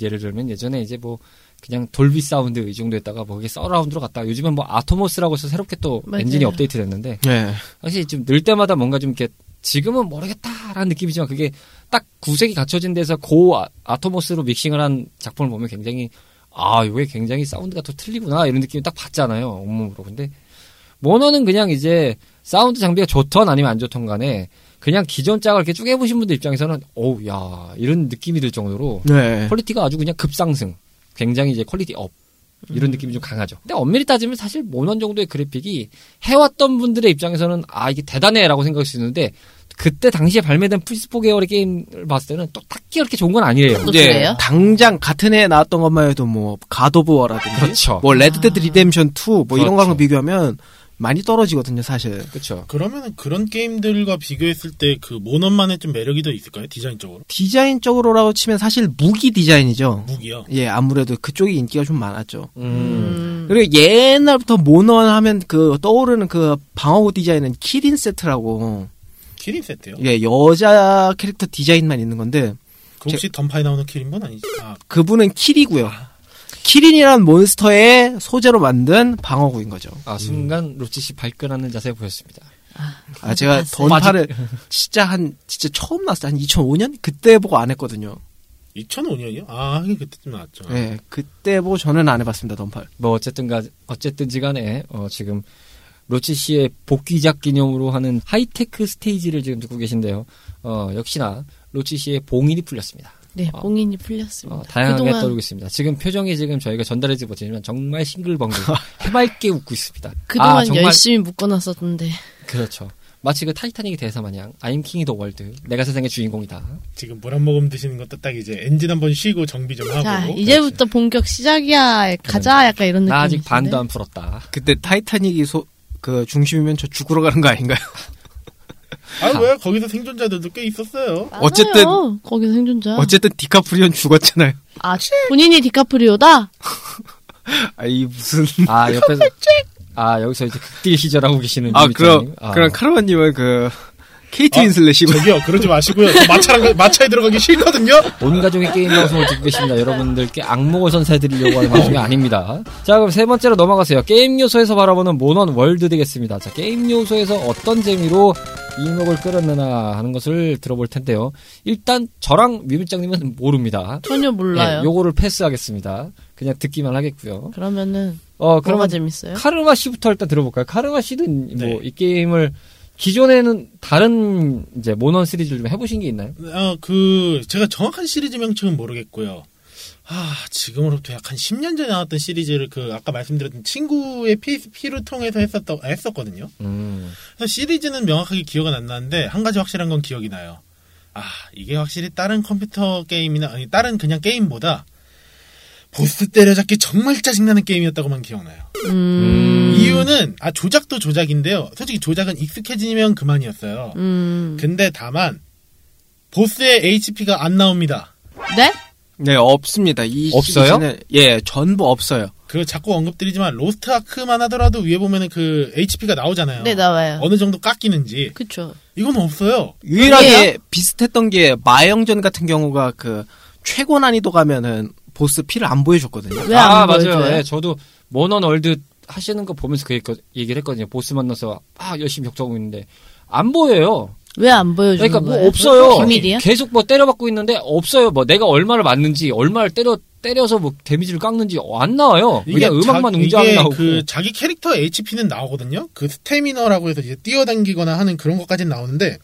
예를 들면 예전에 이제 뭐 그냥 돌비 사운드 이 정도였다가 뭐 그게 서라운드로 갔다가 요즘은 뭐 아토모스라고 해서 새롭게 또 맞아요. 엔진이 업데이트 됐는데 네. 확실히 좀 늘 때마다 뭔가 좀 이렇게 지금은 모르겠다라는 느낌이지만 그게 딱 구색이 갖춰진 데서 고 아, 아토모스로 믹싱을 한 작품을 보면 굉장히 아 이게 굉장히 사운드가 또 틀리구나 이런 느낌이 딱 받잖아요 온몸으로 근데 모넌은 그냥 이제 사운드 장비가 좋던 아니면 안 좋던 간에 그냥 기존작을 이렇게 쭉 해보신 분들 입장에서는 어우 야 이런 느낌이 들 정도로 네. quality가 아주 그냥 급상승 굉장히 이제 quality up 이런 느낌이 좀 강하죠. 근데 엄밀히 따지면 사실 모넌 정도의 그래픽이 해왔던 분들의 입장에서는 아 이게 대단해라고 생각할 수 있는데 그때 당시에 발매된 플스4 계열의 게임을 봤을 때는 또 딱히 그렇게 좋은 건 아니에요. 또 그래요? 당장 같은 해에 나왔던 것만 해도 뭐 갓오브워라든지 그렇죠. 뭐 레드데드 리뎀션 2뭐 이런 그렇죠. 거랑 비교하면 많이 떨어지거든요, 사실. 그렇죠. 그러면 그런 게임들과 비교했을 때 그 모넌만의 좀 매력이 더 있을까요? 디자인적으로? 디자인적으로라고 치면 사실 무기 디자인이죠. 무기요. 예, 아무래도 그쪽이 인기가 좀 많았죠. 음. 음. 그리고 옛날부터 모넌 하면 그 떠오르는 그 방어구 디자인은 키린 세트라고 키린 세트요? 예 여자 캐릭터 디자인만 있는 건데 그 혹시 던파에 나오는 키린분 아니지? 아, 그분은 킬이고요. 키린이란 몬스터의 소재로 만든 방어구인 거죠. 아 순간 로치 씨 발끈하는 자세 보였습니다. 아 제가 봤어요. 던파를 진짜 한 진짜 처음 때한 2005년 그때 보고 안 했거든요. 2005년이요? 아, 하긴 그때쯤 나왔죠. 예, 그때 보고 저는 안 해봤습니다 던팔. 뭐 어쨌든 가 어쨌든지 간에 어, 지금 로치 씨의 복귀작 기념으로 하는 하이테크 스테이지를 지금 듣고 계신데요. 어, 역시나 로치 씨의 봉인이 풀렸습니다. 네, 어. 봉인이 풀렸습니다. 어, 다양하게 그동안 떠오르고 있습니다. 지금 표정이 지금 저희가 전달하지 못했지만 정말 싱글벙글 해맑게 웃고 있습니다. 그동안 아, 정말 열심히 묶어놨었는데 그렇죠. 마치 그 타이타닉의 대사 마냥 I'm king of the world. 내가 세상의 주인공이다. 지금 물 한 모금 드시는 것도 딱 이제 엔진 한번 쉬고 정비 좀 하고. 자 이제부터 본격 시작이야 가자 약간 이런 느낌 나 아직 반도 안 풀었다. 그때 타이타닉이 소, 그 중심이면 저 죽으러 가는 거 아닌가요? 아, 왜? 거기서 생존자들도 꽤 있었어요. 어쨌든- 거기서 생존자 어쨌든 디카프리온 죽었잖아요. 아 본인이 디카프리오다 아이 무슨 아 옆에서 아 여기서 이제 극딜 시전하고 계시는 아. 그럼 아, 그럼 카르마님은 그 케이트 아, 윈슬렛이고 저기요, 그러지 마시고요. 저 마차랑, 가- 마차에 들어가기 싫거든요? 온 가족의 게임 방송을 듣고 계십니다. 여러분들께 악몽을 선사해드리려고 하는 방송이 아닙니다. 자, 그럼 세 번째로 넘어가세요. 게임 요소에서 바라보는 모넌 월드 되겠습니다. 자, 게임 요소에서 어떤 재미로 이목을 끌었느냐 하는 것을 들어볼 텐데요. 일단 저랑 미미짱님은 모릅니다. 전혀 몰라요 네, 요거를 패스하겠습니다. 그냥 듣기만 하겠고요. 그러면은 어, 그러면 재밌어요? 카르마 씨부터 일단 들어볼까요? 카르마 씨는 네. 뭐이 게임을 기존에는 다른 이제 모넌 시리즈를 좀 해보신 게 있나요? 어, 그, 제가 정확한 시리즈 명칭은 모르겠고요. 아, 지금으로부터 약 한 10년 전에 나왔던 시리즈를 그, 아까 말씀드렸던 친구의 PSP를 통해서 했었다, 했었거든요. 음. 그래서 시리즈는 명확하게 기억은 안 나는데, 한 가지 확실한 건 기억이 나요. 아, 이게 확실히 다른 컴퓨터 게임이나, 아니, 다른 그냥 게임보다, 보스 때려잡기 정말 짜증나는 게임이었다고만 기억나요. 음, 이유는, 아, 조작도 조작인데요. 솔직히 조작은 익숙해지면 그만이었어요. 음. 근데 다만, 보스의 HP가 안 나옵니다. 네? 네 없습니다. 이 없어요? 시리즈는 예 전부 없어요. 그 자꾸 언급드리지만 로스트 아크만 하더라도 위에 보면은 그 HP가 나오잖아요. 네, 나와요. 어느 정도 깎이는지 그쵸. 이건 없어요. 유일하게 비슷했던 게 마영전 같은 경우가 그 최고 난이도 가면은 보스 피를 안 보여줬거든요. 왜 안 아, 보여줘요? 맞아요. 예, 저도 모넌 월드 하시는 거 보면서 그 얘기- 얘기를 했거든요. 보스 만나서 막 열심히 격투하고 있는데 안 보여요. 왜 안 보여주는 그러니까 뭐 거예요? 없어요. 비밀이야? 계속 뭐 때려박고 있는데 없어요. 뭐 내가 얼마를 맞는지, 얼마를 때려 때려서 뭐 데미지를 깎는지 안 나와요. 그냥 음악만 자- 웅장하게 이게 나오고. 그 자기 캐릭터 HP는 나오거든요. 그 스태미너라고 해서 이제 뛰어당기거나 하는 그런 것까지는 나오는데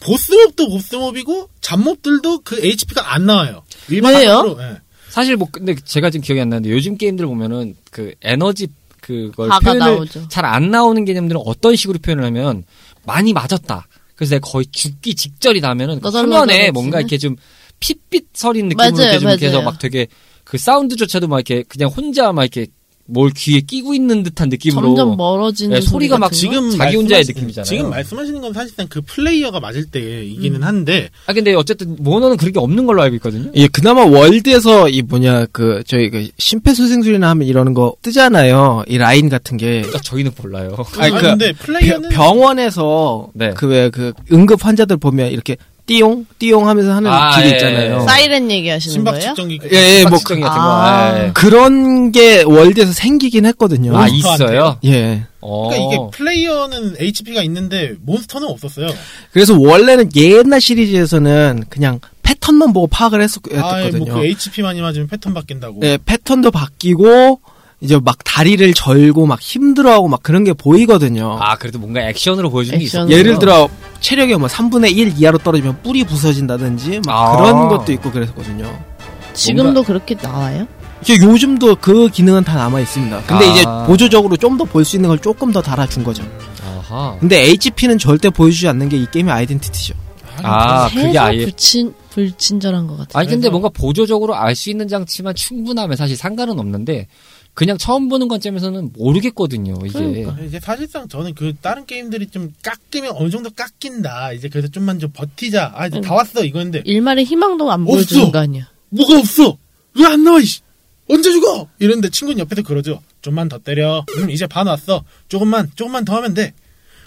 보스몹도 보스몹이고 잡몹들도 그 HP가 안 나와요. 일반적으로. 예. 사실 뭐 근데 제가 지금 기억이 안 나는데 요즘 게임들 보면은 그 에너지 그걸 표현을 나오죠. 잘안 나오는 개념들은 어떤 식으로 표현을 하면 많이 맞았다. 그래서 내가 거의 죽기 직전이다 하면은 그 화면에? 뭔가 이렇게 좀 핏빛 서린 느낌으로 맞아요, 이렇게 좀 이렇게 해서 맞아요. 막 되게 그 사운드조차도 막 이렇게 그냥 혼자 막 이렇게 뭘 귀에 끼고 있는 듯한 느낌으로 점점 멀어지는 네, 소리가 막? 지금 자기 혼자의 느낌이잖아요. 지금 말씀하시는 건 사실상 그 플레이어가 맞을 때 이기는 음. 한데 아 근데 어쨌든 모노는 그런 게 없는 걸로 알고 있거든요. 예, 그나마 월드에서 이 뭐냐 그 저희 그 심폐소생술이나 하면 이러는 거 뜨잖아요. 이 라인 같은 게 아, 저희는 몰라요. 아니, 아니, 그 근데 플레이어는 병- 병원에서 네. 그왜그 응급 환자들 보면 이렇게 띠용 띠용 하면서 하는 아, 길이 예, 있잖아요. 예. 사이렌 얘기하시는 거예요? 측정기 예, 예, 뭐 박지정이 같은 아. 거. 예. 그런 게 월드에서 생기긴 했거든요. 아? 있어요. 예. 어. 그러니까 이게 플레이어는 HP가 있는데 몬스터는 없었어요. 그래서 원래는 옛날 시리즈에서는 그냥 패턴만 보고 파악을 했었, 아, 했거든요. 뭐그 HP만이 맞으면 패턴 바뀐다고. 예, 패턴도 바뀌고 이제 막 다리를 절고 막 힘들어하고 막 그런 게 보이거든요. 아 그래도 뭔가 액션으로 보여주는 게 액션. 있어. 예를 들어 체력이 뭐 3분의 1 이하로 떨어지면 뿔이 부서진다든지 막 아. 그런 것도 있고 그랬거든요. 지금도 그렇게 나와요? 이제 요즘도 그 기능은 다 남아 있습니다. 근데 아. 이제 보조적으로 좀 더 볼 수 있는 걸 조금 더 달아준 거죠. 아하. 근데 HP는 절대 보여주지 않는 게 이 게임의 아이덴티티죠. 아 그게 아예. 불친 불친절한 것 같아요. 아니 근데 그래서- 뭔가 보조적으로 알 수 있는 장치만 충분하면 사실 상관은 없는데 그냥 처음 보는 관점에서는 모르겠거든요. 이게. 그러니까. 이제 사실상 저는 그 다른 게임들이 좀 깎이면 어느 정도 깎인다. 이제 그래서 좀만 좀 버티자. 아 이제 다 왔어 이거인데 일말의 희망도 안. 보여주는 거 아니야? 뭐가 없어? 왜 안 나와? 이씨? 언제 죽어? 이런데 친구는 옆에서 그러죠. 좀만 더 때려. 음, 이제 반 왔어. 조금만 조금만 더 하면 돼.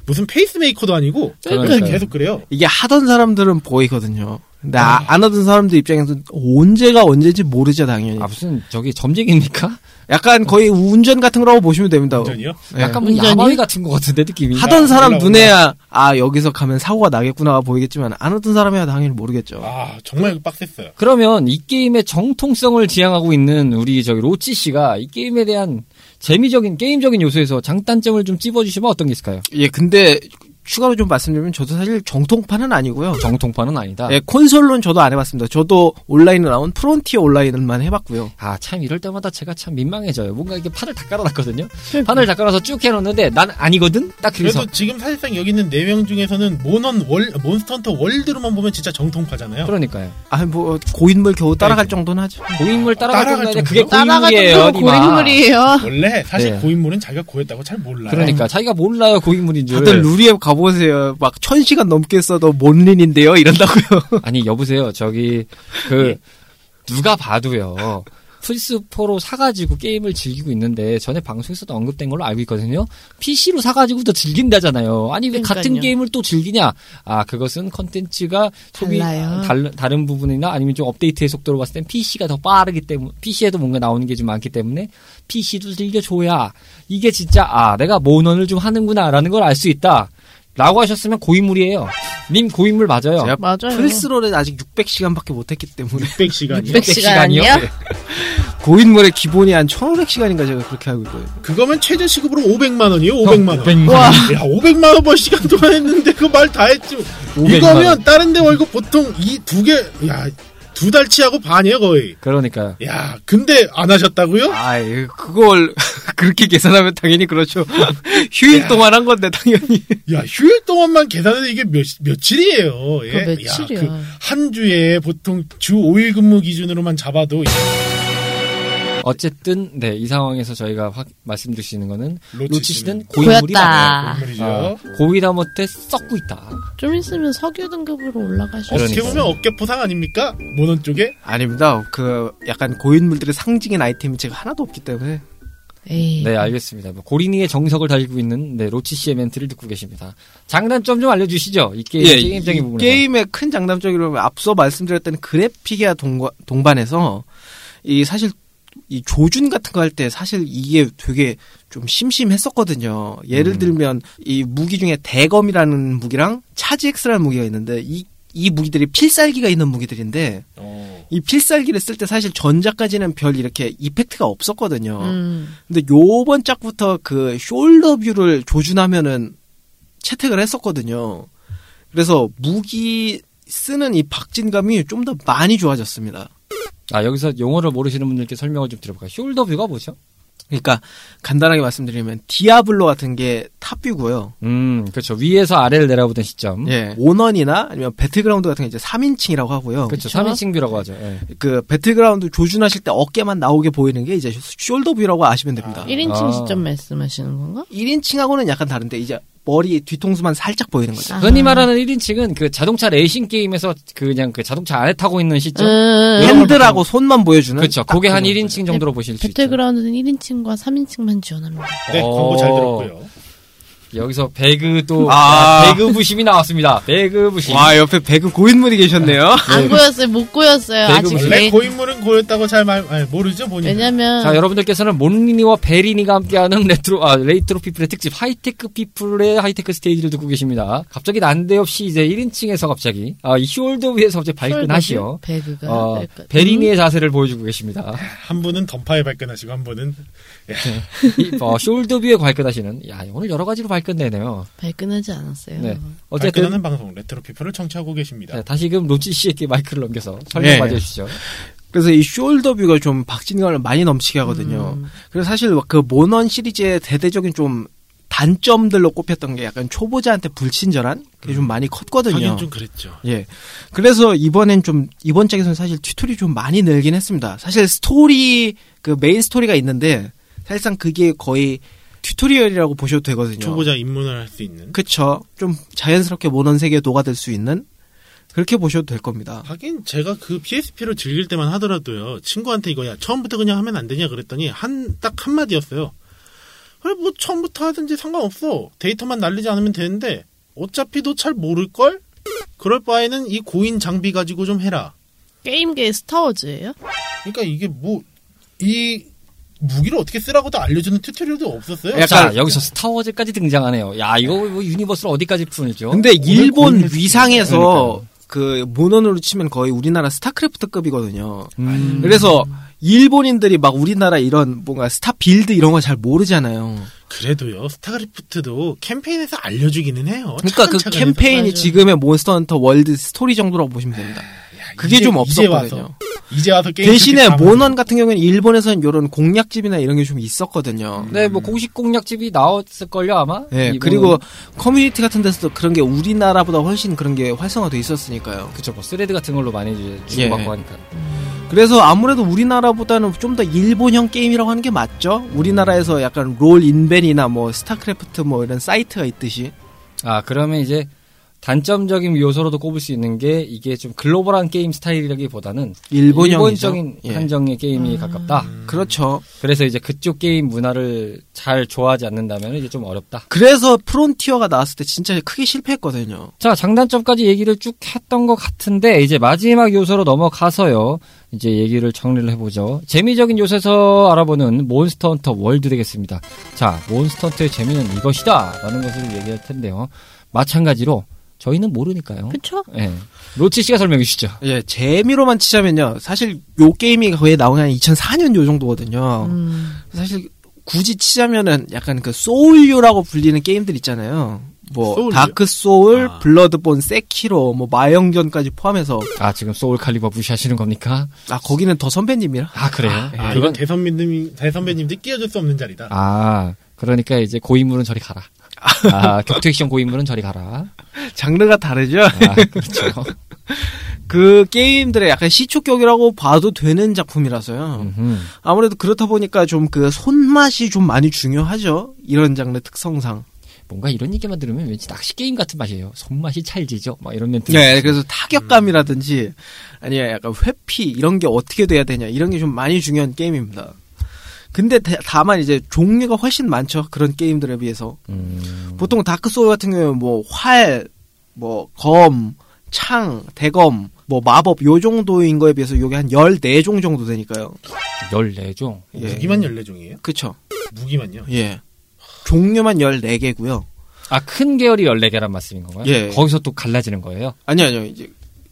무슨 페이스메이커도 아니고 그러니까요. 그래서 계속 그래요. 이게 하던 사람들은 보이거든요. 근데 아, 안 하던 사람들 입장에서는 언제가 언제인지 모르죠 당연히. 아 무슨 저기 점쟁입니까? 약간 거의 운전 같은 거라고 보시면 됩니다. 완전히요. 예. 약간 뭐 운전이? 야마위 같은 것 같은데 느낌이. 하던 사람 올라온다. 눈에야 아 여기서 가면 사고가 나겠구나가 보이겠지만 안 하던 사람이야 당연히 모르겠죠. 아 정말 빡셌어요. 그러면 이 게임의 정통성을 지향하고 있는 우리 저기 로치 씨가 이 게임에 대한 재미적인 게임적인 요소에서 장단점을 좀 찝어주시면 어떤 게 있을까요? 예, 근데 추가로 좀 말씀드리면 저도 사실 정통판은 아니고요. 정통판은 아니다. 예, 콘솔로는 저도 안 해봤습니다. 저도 온라인에 나온 프론티어 온라인만 해봤고요. 아, 참, 이럴 때마다 제가 참 민망해져요. 뭔가 이게 판을 다 깔아놨거든요? 판을 다 깔아서 쭉 해놓는데, 난 아니거든? 딱 그래서. 그래도 지금 사실상 여기 있는 네명 중에서는 모넌 월 몬스터헌터 월드로만 보면 진짜 정통파잖아요. 그러니까요. 아, 뭐 고인물 겨우 따라갈 정도는 하죠. 고인물 따라갈 따라갈 정도인데, 그게? 고인물이에요. 고인물이에요. 원래 사실 네. 고인물은 자기가 고였다고 잘 몰라요. 그러니까, 자기가 몰라요, 고인물인 줄. 다들 루리앱 가 보세요. 막 천 시간 넘게 써도 뭔린인데요 이런다고요. 아니, 여보세요. 저기, 그, 누가 봐도요. 플스4로 사가지고 게임을 즐기고 있는데, 전에 방송에서도 언급된 걸로 알고 있거든요. PC로 사가지고도 즐긴다잖아요. 아니, 왜 같은 그러니까요. 게임을 또 즐기냐? 아, 그것은 컨텐츠가 소비, 달라요. 달, 다른 부분이나 아니면 좀 업데이트의 속도로 봤을 땐 PC가 더 빠르기 때문에, PC에도 뭔가 나오는 게 좀 많기 때문에, PC도 즐겨줘야, 이게 진짜, 아, 내가 모넌을 좀 하는구나, 라는 걸 알 수 있다. 라고 하셨으면 고인물이에요. 님 고인물 맞아요. 제가 맞아요. 프리스로는 아직 600시간밖에 못했기 때문에 600시간이요. 600 시간이요? 네. 고인물의 기본이 한 1500시간인가 제가 그렇게 알고 있거든요. 그거면 최저 시급으로 500만 원이요. 500만 원. 500만 와. 야, 500만 원 벌 시간 동안 했는데 그 말 다 했지. 500만 이거면 다른 데 월급 보통 이 두 개, 야, 두 달치하고 반이에요, 거의. 그러니까요. 야, 근데 안 하셨다고요? 아, 그걸 그렇게 계산하면 당연히 그렇죠. 휴일 동안 한 건데 당연히. 야, 휴일 동안만 계산해도 이게 몇, 며칠이에요. 예? 그 며칠이야. 야, 그 한 주에 보통 주 5일 근무 기준으로만 잡아도 어쨌든 네 이 상황에서 저희가 확 있는 거는 로치 씨는 고인물이. 인물이죠. 아, 고이다 못해 썩고 있다. 좀 있으면 석유 등급으로 올라가실 어떻게 수 보면. 어깨 포상 아닙니까? 모넌 쪽에? 아닙니다. 그 약간 고인물들의 상징인 아이템이 제가 하나도 없기 때문에 에이. 네 알겠습니다. 뭐 고린이의 정석을 달고 있는 네 로치 씨의 멘트를 듣고 계십니다. 장단점 좀 알려주시죠. 이 게임 예, 게임적인 이 부분에서. 게임의 큰 장단점이라면 앞서 말씀드렸던 그래픽이야 동반해서 이 사실 이 조준 같은 거 할 때 사실 이게 되게 좀 심심했었거든요. 예를 음. 들면 이 무기 중에 대검이라는 무기랑 charge axe라는 무기가 있는데 이, 이 무기들이 필살기가 있는 무기들인데 어. 이 필살기를 쓸 때 사실 전작까지는 별 이렇게 effect가 없었거든요. 음. 근데 요번 작부터 그 shoulder view를 조준하면은 채택을 했었거든요. 그래서 무기 쓰는 이 박진감이 좀 더 많이 좋아졌습니다. 아 여기서 용어를 모르시는 분들께 설명을 좀 드려볼까요? shoulder view가 뭐죠? 그러니까 간단하게 말씀드리면 디아블로 같은 게 top view고요. 음 그렇죠. 위에서 아래를 내려보던 시점. 예. 모넌이나 아니면 배틀그라운드 같은 게 이제 3인칭이라고 하고요. 그렇죠. 그쵸? 3인칭 view라고 하죠. 예. 그 배틀그라운드 조준하실 때 어깨만 나오게 보이는 게 이제 shoulder view라고 아시면 됩니다. 1인칭 아. 시점 말씀하시는 건가? 1인칭하고는 약간 다른데 이제 머리 뒤통수만 살짝 보이는 거죠. 아. 흔히 말하는 1인칭은 그 자동차 레이싱 게임에서 그냥 그 자동차 안에 타고 있는 시점. 음, 핸들하고 손만 보여주는 그렇죠. 딱 그게 한 그거. 1인칭 정도로 보실 수 있죠. 배틀그라운드는 1인칭과 3인칭만 지원합니다. 네, 어. 광고 잘 들었고요. 여기서 배그도 아. 아, 배그 부심이 나왔습니다. 배그 부심. 와 옆에 배그 고인물이 계셨네요. 안 고였어요, 못 고였어요. 배그 아직 원래 네. 고인물은 고였다고 잘 말, 아니, 모르죠, 본인. 왜냐면 자, 여러분들께서는 몬린이와 배린이가 함께하는 레트로, 아, 레이트로 피플의 특집 하이테크 피플의 하이테크 스테이지를 듣고 계십니다. 갑자기 난데없이 이제 1인칭에서 갑자기, 아, 이 shoulder view에서 갑자기 발끈하시오. 배그가 어, 배린이의 자세를 보여주고 계십니다. 한 분은 던파에 발끈하시고, 한 분은. 이, 어, shoulder view에 발끈하시는, 야, 오늘 여러 가지로 발끈되네요. 발끈하지 않았어요. 네. 어쨌든, 발끈하는 방송, 레트로 피플을 청취하고 계십니다. 네, 다시금 로치 씨에게 마이크를 넘겨서 설명 네. 맞아주시죠. 그래서 이 shoulder view가 좀 박진감을 많이 넘치게 하거든요. 음. 그래서 사실 그 모넌 시리즈의 대대적인 좀 단점들로 꼽혔던 게 약간 초보자한테 불친절한 그게 좀 많이 컸거든요. 하긴 좀 그랬죠. 예. 그래서 이번엔 좀 이번 작에서는 사실 tutorial이 좀 많이 늘긴 했습니다. 사실 스토리 그 메인 스토리가 있는데 사실상 그게 거의 tutorial이라고 보셔도 되거든요. 초보자 입문을 할 수 있는. 그쵸. 좀 자연스럽게 모넌 세계에 녹아들 수 있는 그렇게 보셔도 될 겁니다. 하긴 제가 그 PSP를 즐길 때만 하더라도요. 친구한테 이거야 처음부터 그냥 하면 안 되냐 그랬더니 한 딱 한마디였어요. 그래 뭐 처음부터 하든지 상관없어. 데이터만 날리지 않으면 되는데 어차피 너 잘 모를 걸? 그럴 바에는 이 고인 장비 가지고 좀 해라. 게임계의 스타워즈예요? 그러니까 이게 뭐 이 무기를 어떻게 쓰라고도 알려주는 tutorial도 없었어요. 약간- 자, 여기서 스타워즈까지 등장하네요. 야, 이거 뭐 universe를 어디까지 풀죠? 근데 일본 위상에서. 그 모넌으로 치면 거의 우리나라 스타크래프트급이거든요. 음. 그래서 일본인들이 막 우리나라 이런 뭔가 스타 build 이런 거 잘 모르잖아요. 그래도요 스타크래프트도 캠페인에서 알려주기는 해요. 그러니까 그. 캠페인이. 지금의 몬스터 헌터 월드 스토리 정도라고 보시면 됩니다. 야, 그게 이제- 좀 이제 없었거든요. 와서, 이제 와서 게임 대신에 모넌 같은 경우에는 일본에서는 이런 공략집이나 이런 게 좀 있었거든요. 네, 뭐 공식 공략집이 나왔을걸요, 아마? 네, 이번- 그리고 커뮤니티 같은 데서도 그런 게 우리나라보다 훨씬 그런 게 활성화돼 있었으니까요. 그쵸, 뭐 thread 같은 걸로 많이 이제 주고받고 예. 하니까. 그래서 아무래도 우리나라보다는 좀 더 일본형 게임이라고 하는 게 맞죠? 우리나라에서 약간 롤 인벤이나 뭐 스타크래프트 뭐 이런 사이트가 있듯이 아, 그러면 이제 단점적인 요소로도 꼽을 수 있는 게 이게 좀 글로벌한 게임 스타일이라기보다는 일본형이죠. 일본적인 예. 한정의 게임이 가깝다. 그렇죠. 그래서 이제 그쪽 게임 문화를 잘 좋아하지 않는다면 이제 좀 어렵다. 그래서 프론티어가 나왔을 때 진짜 크게 실패했거든요. 자, 장단점까지 얘기를 쭉 했던 것 같은데, 이제 마지막 요소로 넘어가서요, 이제 얘기를 정리를 해보죠. 재미적인 요소에서 알아보는 몬스터 헌터 월드 되겠습니다. 자, 몬스터 헌터의 재미는 이것이다! 라는 것을 얘기할 텐데요. 마찬가지로, 저희는 모르니까요. 그쵸? 예. 로치 씨가 설명해 주시죠. 예, 재미로만 치자면요. 사실 요 게임이 거의 나온 게 한 2004년 요 정도거든요. 음. 사실 굳이 치자면은 약간 그 soul류라고 불리는 게임들 있잖아요. 뭐 soul류? 다크 소울, 아. 블러드본, 세키로, 뭐 마영전까지 포함해서 아, 지금 소울 칼리버 무시하시는 겁니까? 아 거기는 더 선배님이라. 아, 그래요? 아, 그건, 이건 대선배님, 대선배님들 끼어줄 수 없는 자리다. 아, 그러니까 이제 고인물은 저리 가라. 아, 격투 액션 고인물은 저리 가라. 장르가 다르죠. 아, 그렇죠. 그 게임들의 약간 시초격이라고 봐도 되는 작품이라서요. 음흠. 아무래도 그렇다 보니까 좀 그 손맛이 좀 많이 중요하죠. 이런 장르 특성상. 뭔가 이런 얘기만 들으면 왠지 낚시 게임 같은 맛이에요. 손맛이 찰지죠. 막 이런 멘트. 네, 그래서 타격감이라든지 아니면 약간 회피 이런 게 어떻게 돼야 되냐 이런 게 좀 많이 중요한 게임입니다. 근데 다- 다만 이제 종류가 훨씬 많죠. 그런 게임들에 비해서. 음, 보통 다크 소울 같은 경우는 뭐 활, 뭐 검, 창, 대검, 뭐 마법 요 정도인 거에 비해서 요게 한 14종 정도 되니까요. 14종. 예. 무기만 14종이에요? 그쵸. 무기만요? 예. 종류만 14개고요. 아, 큰 계열이 14개란 말씀인 건가요? 예. 거기서 또 갈라지는 거예요? 아니요, 아니요. 이제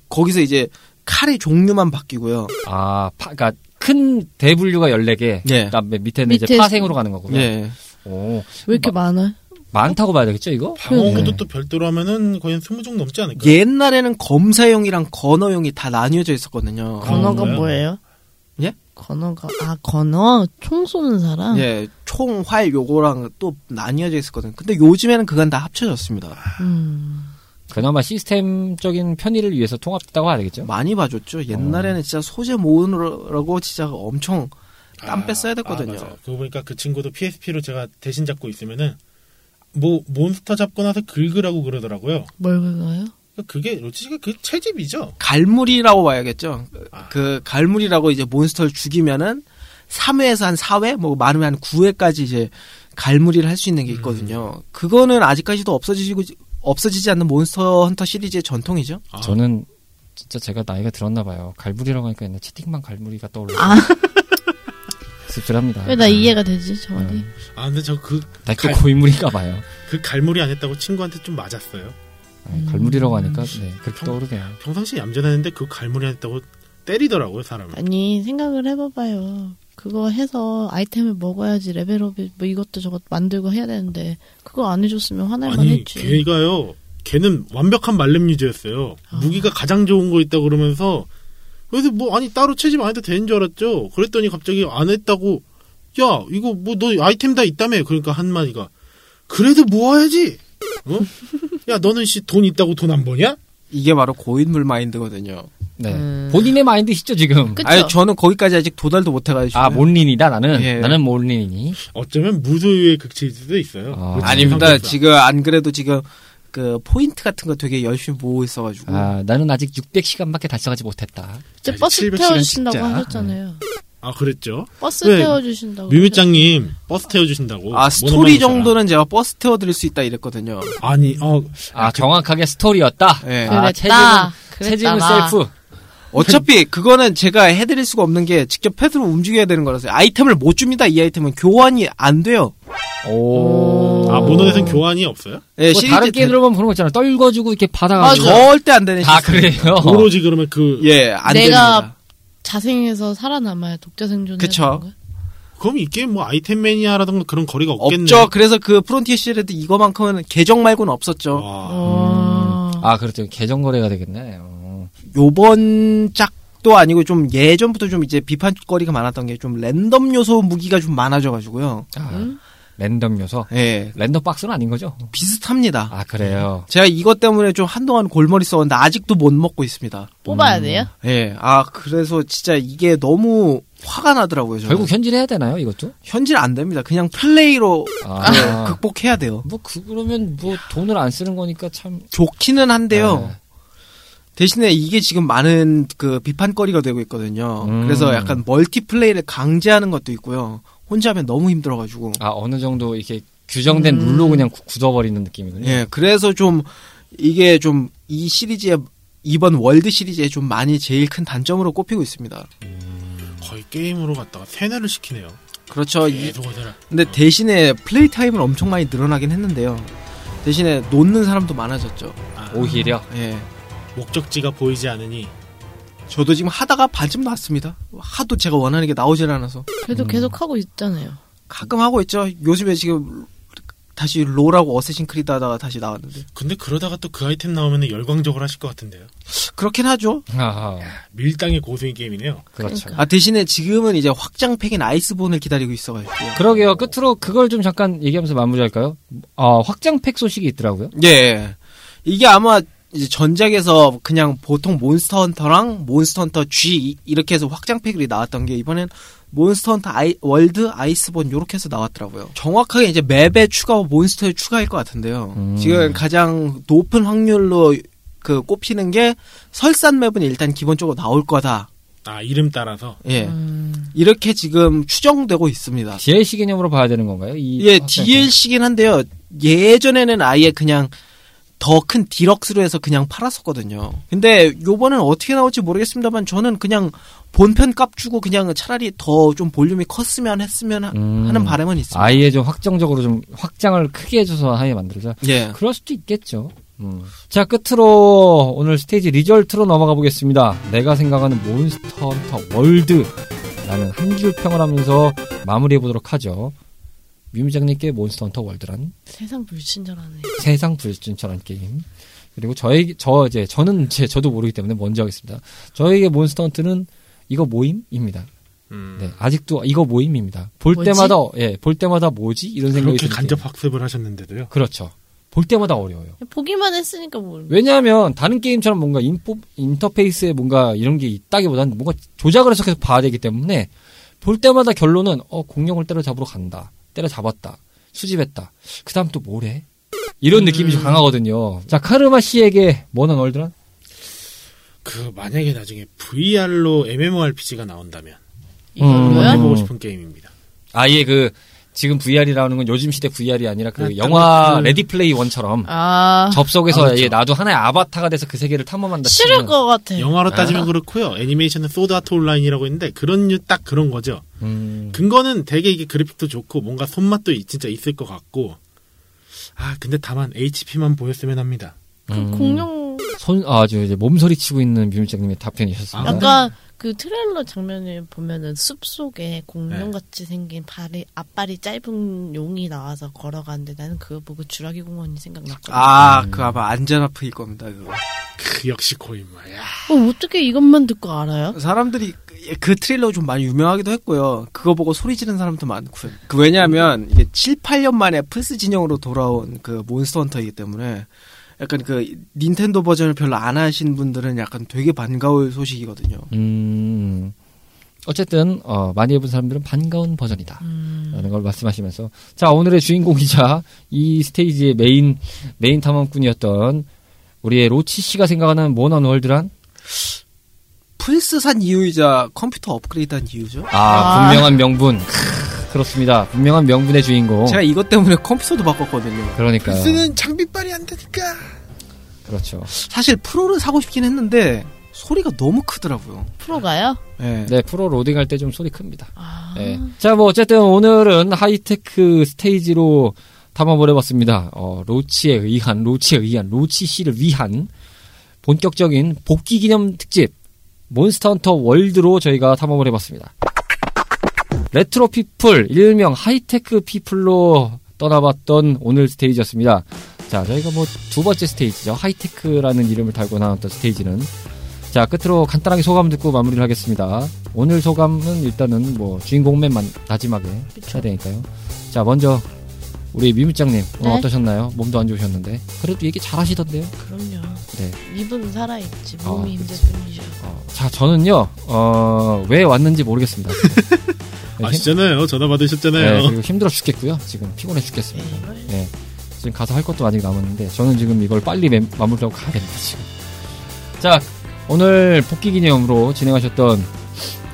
거기서 이제 칼의 종류만 바뀌고요. 아, 파, 그니까 큰 대분류가 14개. 예. 그다음에 밑에는 이제 밑에 파생으로 가는 거군요. 예. 오, 왜 이렇게 많아? 많다고 봐야 되겠죠, 이거? 방어구도 네. 또 별도로 하면은 거의 한 20종 넘지 않을까요? 옛날에는 검사용이랑 건어용이 다 나뉘어져 있었거든요. 건- 건어가 뭐예요? 뭐예요? 예? 건어가 아 건어 총 쏘는 사람. 예, 총, 활 요거랑 또 나뉘어져 있었거든요. 근데 요즘에는 그건 다 합쳐졌습니다. 음. 그나마 시스템적인 편의를 위해서 통합됐다고 해야 되겠죠? 많이 봐줬죠. 옛날에는 진짜 소재 모으느라고 진짜 엄청 땀 뺐어야 됐거든요. 아. 그거 보니까 그 친구도 PSP로 제가 대신 잡고 있으면은 뭐 몬스터 잡고 나서 긁으라고 그러더라고요. 뭘 그거요? 그게 로치가 그 채집이죠. 갈무리라고 봐야겠죠. 아. 그 갈무리라고 이제 몬스터를 죽이면은 3회에서 한 4회, 뭐 많으면 한 9회까지 이제 갈무리를 할 수 있는 게 있거든요. 그거는 아직까지도 없어지고 없어지지 않는 몬스터 헌터 시리즈의 전통이죠. 아, 저는 진짜 제가 나이가 들었나 봐요. 갈무리라고 하니까 옛날 채팅방 갈무리가 떠올라요. 아. 씁쓸합니다. 왜 나 이해가 되지 저 말이? 아 근데 저그그 나또 고인물인가 봐요. 갈무리 안 했다고 친구한테 좀 맞았어요. 아, 갈무리라고 하니까 네, 그렇게 평- 떠오르네요. 평상시 얌전했는데 그 갈무리 안 했다고 때리더라고요 사람을. 아니 생각을 해봐봐요. 그거 해서 아이템을 먹어야지 레벨업이 뭐 이것도 저것 만들고 해야 되는데 그거 안 해줬으면 화날만 아니 했지. 걔가요. 걔는 완벽한 말렙 유저였어요. 아. 무기가 가장 좋은 거 있다 그러면서 그래서 뭐 아니 따로 채집 안 해도 되는 줄 알았죠. 그랬더니 갑자기 안 했다고 야 이거 뭐 너 아이템 다 있다며 그러니까 한 마디가 그래도 모아야지. 어? 야 너는 씨 돈 있다고 돈 안 버냐? 이게 바로 고인물 마인드거든요. 네. 음. 본인의 mind시죠, 지금? 그쵸? 아니 저는 거기까지 아직 도달도 못 해가지고. 아, 몬린이다, 나는. 예. 나는 몬린이니. 어쩌면 무소유의 극치일 수도 있어요. 아. 그렇지, 아닙니다. 지금 안 그래도 지금 그 포인트 같은 거 되게 열심히 모으고 있어가지고. 아, 나는 아직 600시간밖에 달성하지 못했다. 이제 버스 700 태워주신다고. 하셨잖아요. 아 그랬죠. 버스 네. 태워주신다고. 뮤미짱님 버스 태워주신다고. 아 스토리. 정도는 제가 버스 태워드릴 수 있다 이랬거든요. 아니 어 아, 정확하게 스토리였다. 예. 아. 체질은, 그랬다, 체질은 나. 셀프. 어차피 그거는 제가 해드릴 수가 없는 게 직접 패드로 움직여야 되는 거라서 아이템을 못 줍니다. 이 아이템은 교환이 안 돼요. 오. 아 모노넷은 교환이 없어요? 예, 뭐 다른 게임들 보면 그런 거 있잖아. 떨궈주고 이렇게 대- 받아가지고. 절대 안 되는 다 시스템. 그래요. 오로지 그러면 그 예, 안 내가 됩니다. 자생해서 살아남아야 독자 생존. 그쵸. 그럼 이게 뭐 아이템 매니아라던가 그런 거래가 없겠네. 없죠. 그래서 그 프론티어 시리즈 이거만큼은 계정 말고는 없었죠. 와. 어. 아, 그렇죠. 계정 거래가 되겠네. 어. 요번 작도 아니고 좀 예전부터 좀 이제 비판거리가 많았던 게 좀 랜덤 요소 무기가 좀 많아져가지고요. 아, 응? 랜덤 요소. 예, random box는 아닌 거죠? 비슷합니다. 아, 그래요. 제가 이것 때문에 좀 한동안 골머리 썩었는데 아직도 못 먹고 있습니다. 뽑아야 음. 돼요? 예, 아 그래서 진짜 이게 너무 화가 나더라고요. 저는. 결국 현질해야 되나요, 이것도? 현질 안 됩니다. 그냥 플레이로 아. 그 극복해야 돼요. 뭐, 그, 그러면 뭐 돈을 안 쓰는 거니까 참. 좋기는 한데요. 네. 대신에 이게 지금 많은 그 비판거리가 되고 있거든요. 음. 그래서 약간 멀티플레이를 강제하는 것도 있고요. 혼자 하면 너무 힘들어가지고. 아, 어느 정도 이렇게 규정된 룰로 그냥 굳- 굳어버리는 느낌이군요. 예, 그래서 좀 이게 좀 이 시리즈의 이번 월드 시리즈에 좀 많이 제일 큰 단점으로 꼽히고 있습니다. 거의 게임으로 갔다가 세뇌를 시키네요. 그렇죠. 이-. 근데 대신에 플레이 타임은 엄청 많이 늘어나긴 했는데요. 대신에 놓는 사람도 많아졌죠. 아, 오히려. 예. 목적지가 보이지 않으니 저도 지금 하다가 반쯤 났습니다. 하도 제가 원하는 게 나오질 않아서. 그래도 음. 계속 하고 있잖아요. 가끔 하고 있죠. 요즘에 지금 다시 롤하고 어쌔신 크리드 하다가 다시 나왔는데. 근데 그러다가 또 그 아이템 나오면 열광적으로 하실 것 같은데요. 그렇긴 하죠. 아하, 밀당의 고수인 게임이네요. 그렇죠. 아, 대신에 지금은 이제 확장팩인 아이스본을 기다리고 있어가지고요. 그러게요. 끝으로 그걸 좀 잠깐 얘기하면서 마무리할까요? 아, 확장팩 소식이 있더라고요. 예. 이게 아마 이제 전작에서 그냥 보통 몬스터 헌터랑 몬스터 헌터 G 이- 이렇게 해서 확장팩이 나왔던 게 이번엔 몬스터 헌터 아이, 월드 아이스본 요렇게 해서 나왔더라고요. 정확하게 이제 map에 추가와 몬스터에 추가일 것 같은데요. 음. 지금 가장 높은 확률로 그 꼽히는 게 설산 맵은 일단 기본적으로 나올 거다. 아 이름 따라서 예. 음. 이렇게 지금 추정되고 있습니다. DLC 개념으로 봐야 되는 건가요? 이 예, 확장팩? DLC긴 한데요. 예전에는 아예 그냥 더 큰 디럭스로 해서 그냥 팔았었거든요. 근데 요번엔 어떻게 나올지 모르겠습니다만 저는 그냥 본편 값 주고 그냥 차라리 더 좀 볼륨이 컸으면 했으면 하- 음. 하는 바람은 있습니다. 아예 좀 확정적으로 좀 확장을 크게 해줘서 하에 만들자. 예. 그럴 수도 있겠죠. 음. 자, 끝으로 오늘 stage result로 넘어가 보겠습니다. 내가 생각하는 몬스터 헌터 월드라는 한 줄 평을 하면서 마무리해 보도록 하죠. 뮤미짱님께 몬스터 헌터 월드란 세상 불친절하네. 세상 불친절한 게임. 그리고 저에게 저 이제 저는 제 저도 모르기 때문에 먼저 하겠습니다. 저에게 몬스터 헌터는 이거 뭐임입니다. 음, 네, 아직도 이거 뭐임입니다. 볼 뭐지? 때마다 예, 볼 때마다 뭐지 이런 생각이 그렇게 드는 간접. 학습을 하셨는데도요. 그렇죠. 볼 때마다 어려워요. 보기만 했으니까 뭘. 왜냐하면 다른 게임처럼 뭔가 인포, 인터페이스에 뭔가 이런 게 있다기보다는 뭔가 조작을 해서 계속 봐야 되기 때문에 볼 때마다 결론은 어 공룡을 때려잡으러 간다. 때려잡았다. 수집했다. 그 다음 또 뭐래? 이런 느낌이 좀 강하거든요. 자 카르마 씨에게 뭐는 얼드란? 그 만약에 나중에 VR로 MMORPG가 나온다면 이걸로요? 음. 해보고 싶은 게임입니다. 아예 그 지금 VR이라는 건 요즘 시대 VR이 아니라 그 약간 영화 그- Ready Player One처럼 아, 접속해서 아, 그렇죠. 예, 나도 하나의 아바타가 돼서 그 세계를 탐험한다. 싫을 것 같아. 영화로 따지면 아. 그렇고요. 애니메이션은 소드 아트 온라인이라고 있는데 그런 류 딱 그런 거죠. 음, 근거는 되게 이게 그래픽도 좋고 뭔가 손맛도 이- 진짜 있을 것 같고 아 근데 다만 HP만 보였으면 합니다. 그 음. 공룡 손, 아, 저 이제 몸서리 치고 있는 비밀장님의 답변이셨습니다. 아, 약간 그 트레일러 장면을 보면은 숲 속에 공룡 네. 같이 생긴 발이 앞발이 짧은 용이 나와서 걸어가는데 나는 그거 보고 주라기 공원이 생각났거든. 아, 음. 그 아마 안쟈나프일 겁니다, 그거. 그 역시 고인물이야. 어, 어떻게 이것만 듣고 알아요? 사람들이 그- 그 트레일러 좀 많이 유명하기도 했고요. 그거 보고 소리 지르는 사람도 많고요. 그 왜냐하면 이게 7, 8년 만에 플스 진영으로 돌아온 그 몬스터 헌터이기 때문에 약간 그 닌텐도 버전을 별로 안 하신 분들은 약간 되게 반가울 소식이거든요. 음, 어쨌든, 어, 많이 해본 사람들은 반가운 버전이다. 음. 라는 걸 말씀하시면서. 자, 오늘의 주인공이자 이 스테이지의 메인, 메인 탐험꾼이었던 우리의 로치 씨가 생각하는 몬헌 월드란? 플스 산 이유이자 컴퓨터 업그레이드한 이유죠. 아, 아. 분명한 명분. 그렇습니다. 분명한 명분의 주인공. 제가 이것 때문에 컴퓨터도 바꿨거든요. 그러니까요. 쓰는 장비빨이 안 되니까. 그렇죠. 사실 프로를 사고 싶긴 했는데 소리가 너무 크더라고요. 프로가요? 예. 네, 프로 로딩할 때 좀 소리 큽니다. 아. 네. 자, 뭐, 어쨌든 오늘은 하이테크 스테이지로 탐험을 해봤습니다. 어, 로치에 의한, 로치에 의한, 로치 씨를 위한 본격적인 복귀 기념 특집, 몬스터 헌터 월드로 저희가 탐험을 해봤습니다. 레트로 피플, 일명 하이테크 피플로 떠나봤던 오늘 스테이지였습니다. 자, 저희가 뭐 두 번째 스테이지죠. 하이테크라는 이름을 달고 나왔던 스테이지는 자, 끝으로 간단하게 소감 듣고 마무리를 하겠습니다. 오늘 소감은 일단은 뭐 주인공 맨 만- 마지막에 해야 되니까요. 자, 먼저 우리 미무장님 오늘 네? 어떠셨나요? 몸도 안 좋으셨는데 그래도 얘기 잘 하시던데요. 그럼요. 네. 입은 살아있지. 아, 몸이 힘들 그치. 뿐이죠. 어, 자, 저는요. 어, 왜 왔는지 모르겠습니다. 네, 힘- 아시잖아요. 전화 네, 받으셨잖아요. 그리고 힘들어 죽겠고요. 지금 피곤해 죽겠습니다. 네, 네. 지금 가서 할 것도 아직 남았는데 저는 지금 이걸 빨리 매- 마무리하고 가야겠다 지금. 자 오늘 복귀 기념으로 진행하셨던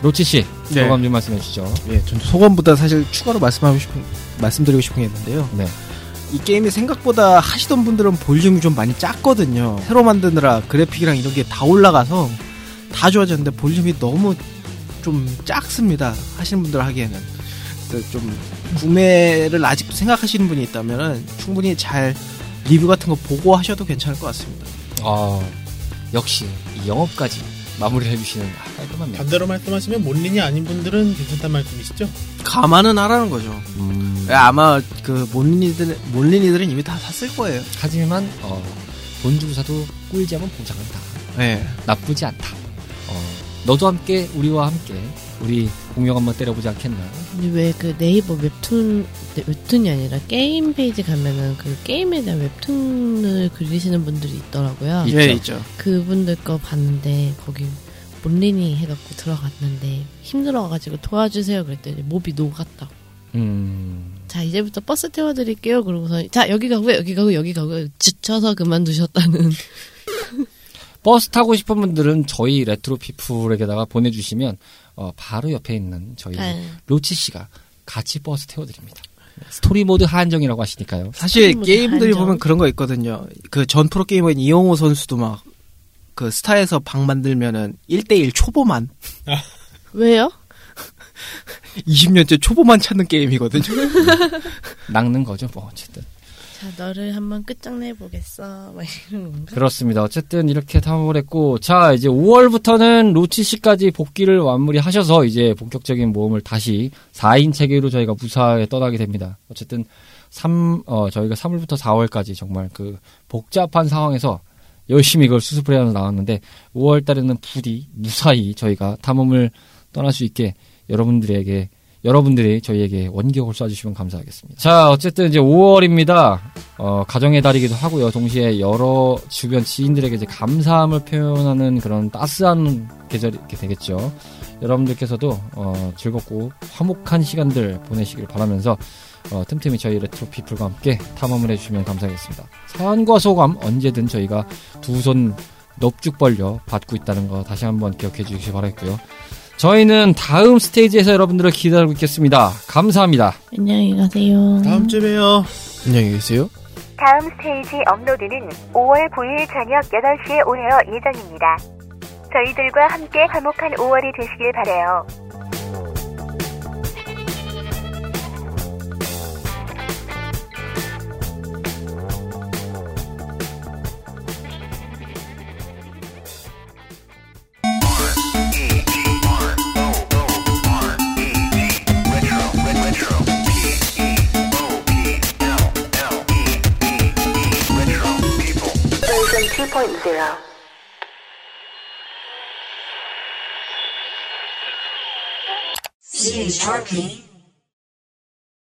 로치 씨 네. 소감 좀 말씀해 주시죠. 예, 전 소감보다 사실 추가로 말씀하고 싶은 말씀드리고 싶은 게 있는데요. 네. 이 게임이 생각보다 하시던 분들은 볼륨이 좀 많이 작거든요. 새로 만드느라 그래픽이랑 이런 게 다 올라가서 다 좋아졌는데 볼륨이 너무 좀 작습니다. 하시는 분들 하기에는. 좀 구매를 아직도 생각하시는 분이 있다면 충분히 잘 리뷰 같은 거 보고 하셔도 괜찮을 것 같습니다. 아 역시 이 영업까지 마무리를 해주시는 아, 깔끔한 면. 반대로 말씀하시면 몰린이 아닌 분들은 괜찮단 말씀이시죠? 감안은 하라는 거죠. 음, 아마 그 몰린이들 몰린이들은 이미 다 샀을 거예요. 하지만 어, 돈 주고 사도 꿀잼은 보장한다. 네. 나쁘지 않다. 어, 너도 함께 우리와 함께 우리 공룡 한번 때려보지 않겠나? 왜 그 네이버 웹툰 네, 웹툰이 아니라 게임 페이지 가면은 그 게임에 대한 웹툰을 그리시는 분들이 있더라고요. 있죠. 예, 있죠. 그분들 거 봤는데 거기 몰리니 해갖고 들어갔는데 힘들어가지고 도와주세요 그랬더니 몹이 녹았다고. 음, 자 이제부터 버스 태워드릴게요. 그러고서 자 여기 가고 여기 가고 여기 가고 지쳐서 그만두셨다는. 버스 타고 싶은 분들은 저희 레트로 피플에게다가 보내주시면 어, 바로 옆에 있는 저희 네. 로치 씨가 같이 버스 태워드립니다. 스토리 모드 한정이라고 하시니까요. 사실 게임들이 한정. 보면 그런 거 있거든요. 그 전 프로 게이머인 이영호 선수도 막 그 스타에서 방 만들면은 1대1 초보만 왜요? 20년째 초보만 찾는 게임이거든요. 낚는 거죠, 뭐 어쨌든. 자 너를 한번 끝장내 보겠어. 막 이런 건가? 그렇습니다. 어쨌든 이렇게 탐험을 했고, 자, 이제 5월부터는 로치 씨까지 복귀를 완무리하셔서 이제 본격적인 모험을 다시 4인 체계로 저희가 무사하게 떠나게 됩니다. 어쨌든 3, 어, 저희가 3월부터 4월까지 정말 그 복잡한 상황에서 열심히 이걸 수습을 해서 나왔는데, 5월 달에는 부디 무사히 저희가 탐험을 떠날 수 있게 여러분들에게 여러분들이 저희에게 원격을 쏴주시면 감사하겠습니다. 자, 어쨌든 이제 5월입니다. 어, 가정의 달이기도 하고요. 동시에 여러 주변 지인들에게 이제 감사함을 표현하는 그런 따스한 계절이 되겠죠. 여러분들께서도 어, 즐겁고 화목한 시간들 보내시길 바라면서 어, 틈틈이 저희 레트로 피플과 함께 탐험을 해주시면 감사하겠습니다. 사연과 소감 언제든 저희가 두 손 넙죽 벌려 받고 있다는 거 다시 한번 기억해 주시기 바라겠고요. 저희는 다음 스테이지에서 여러분들을 기다리고 있겠습니다. 감사합니다. 안녕히 가세요. 다음 주에 봬요. 안녕히 계세요. 다음 스테이지 업로드는 5월 9일 저녁 8시에 오려 예정입니다. 저희들과 함께 화목한 5월이 되시길 바래요. 2.0 CHRP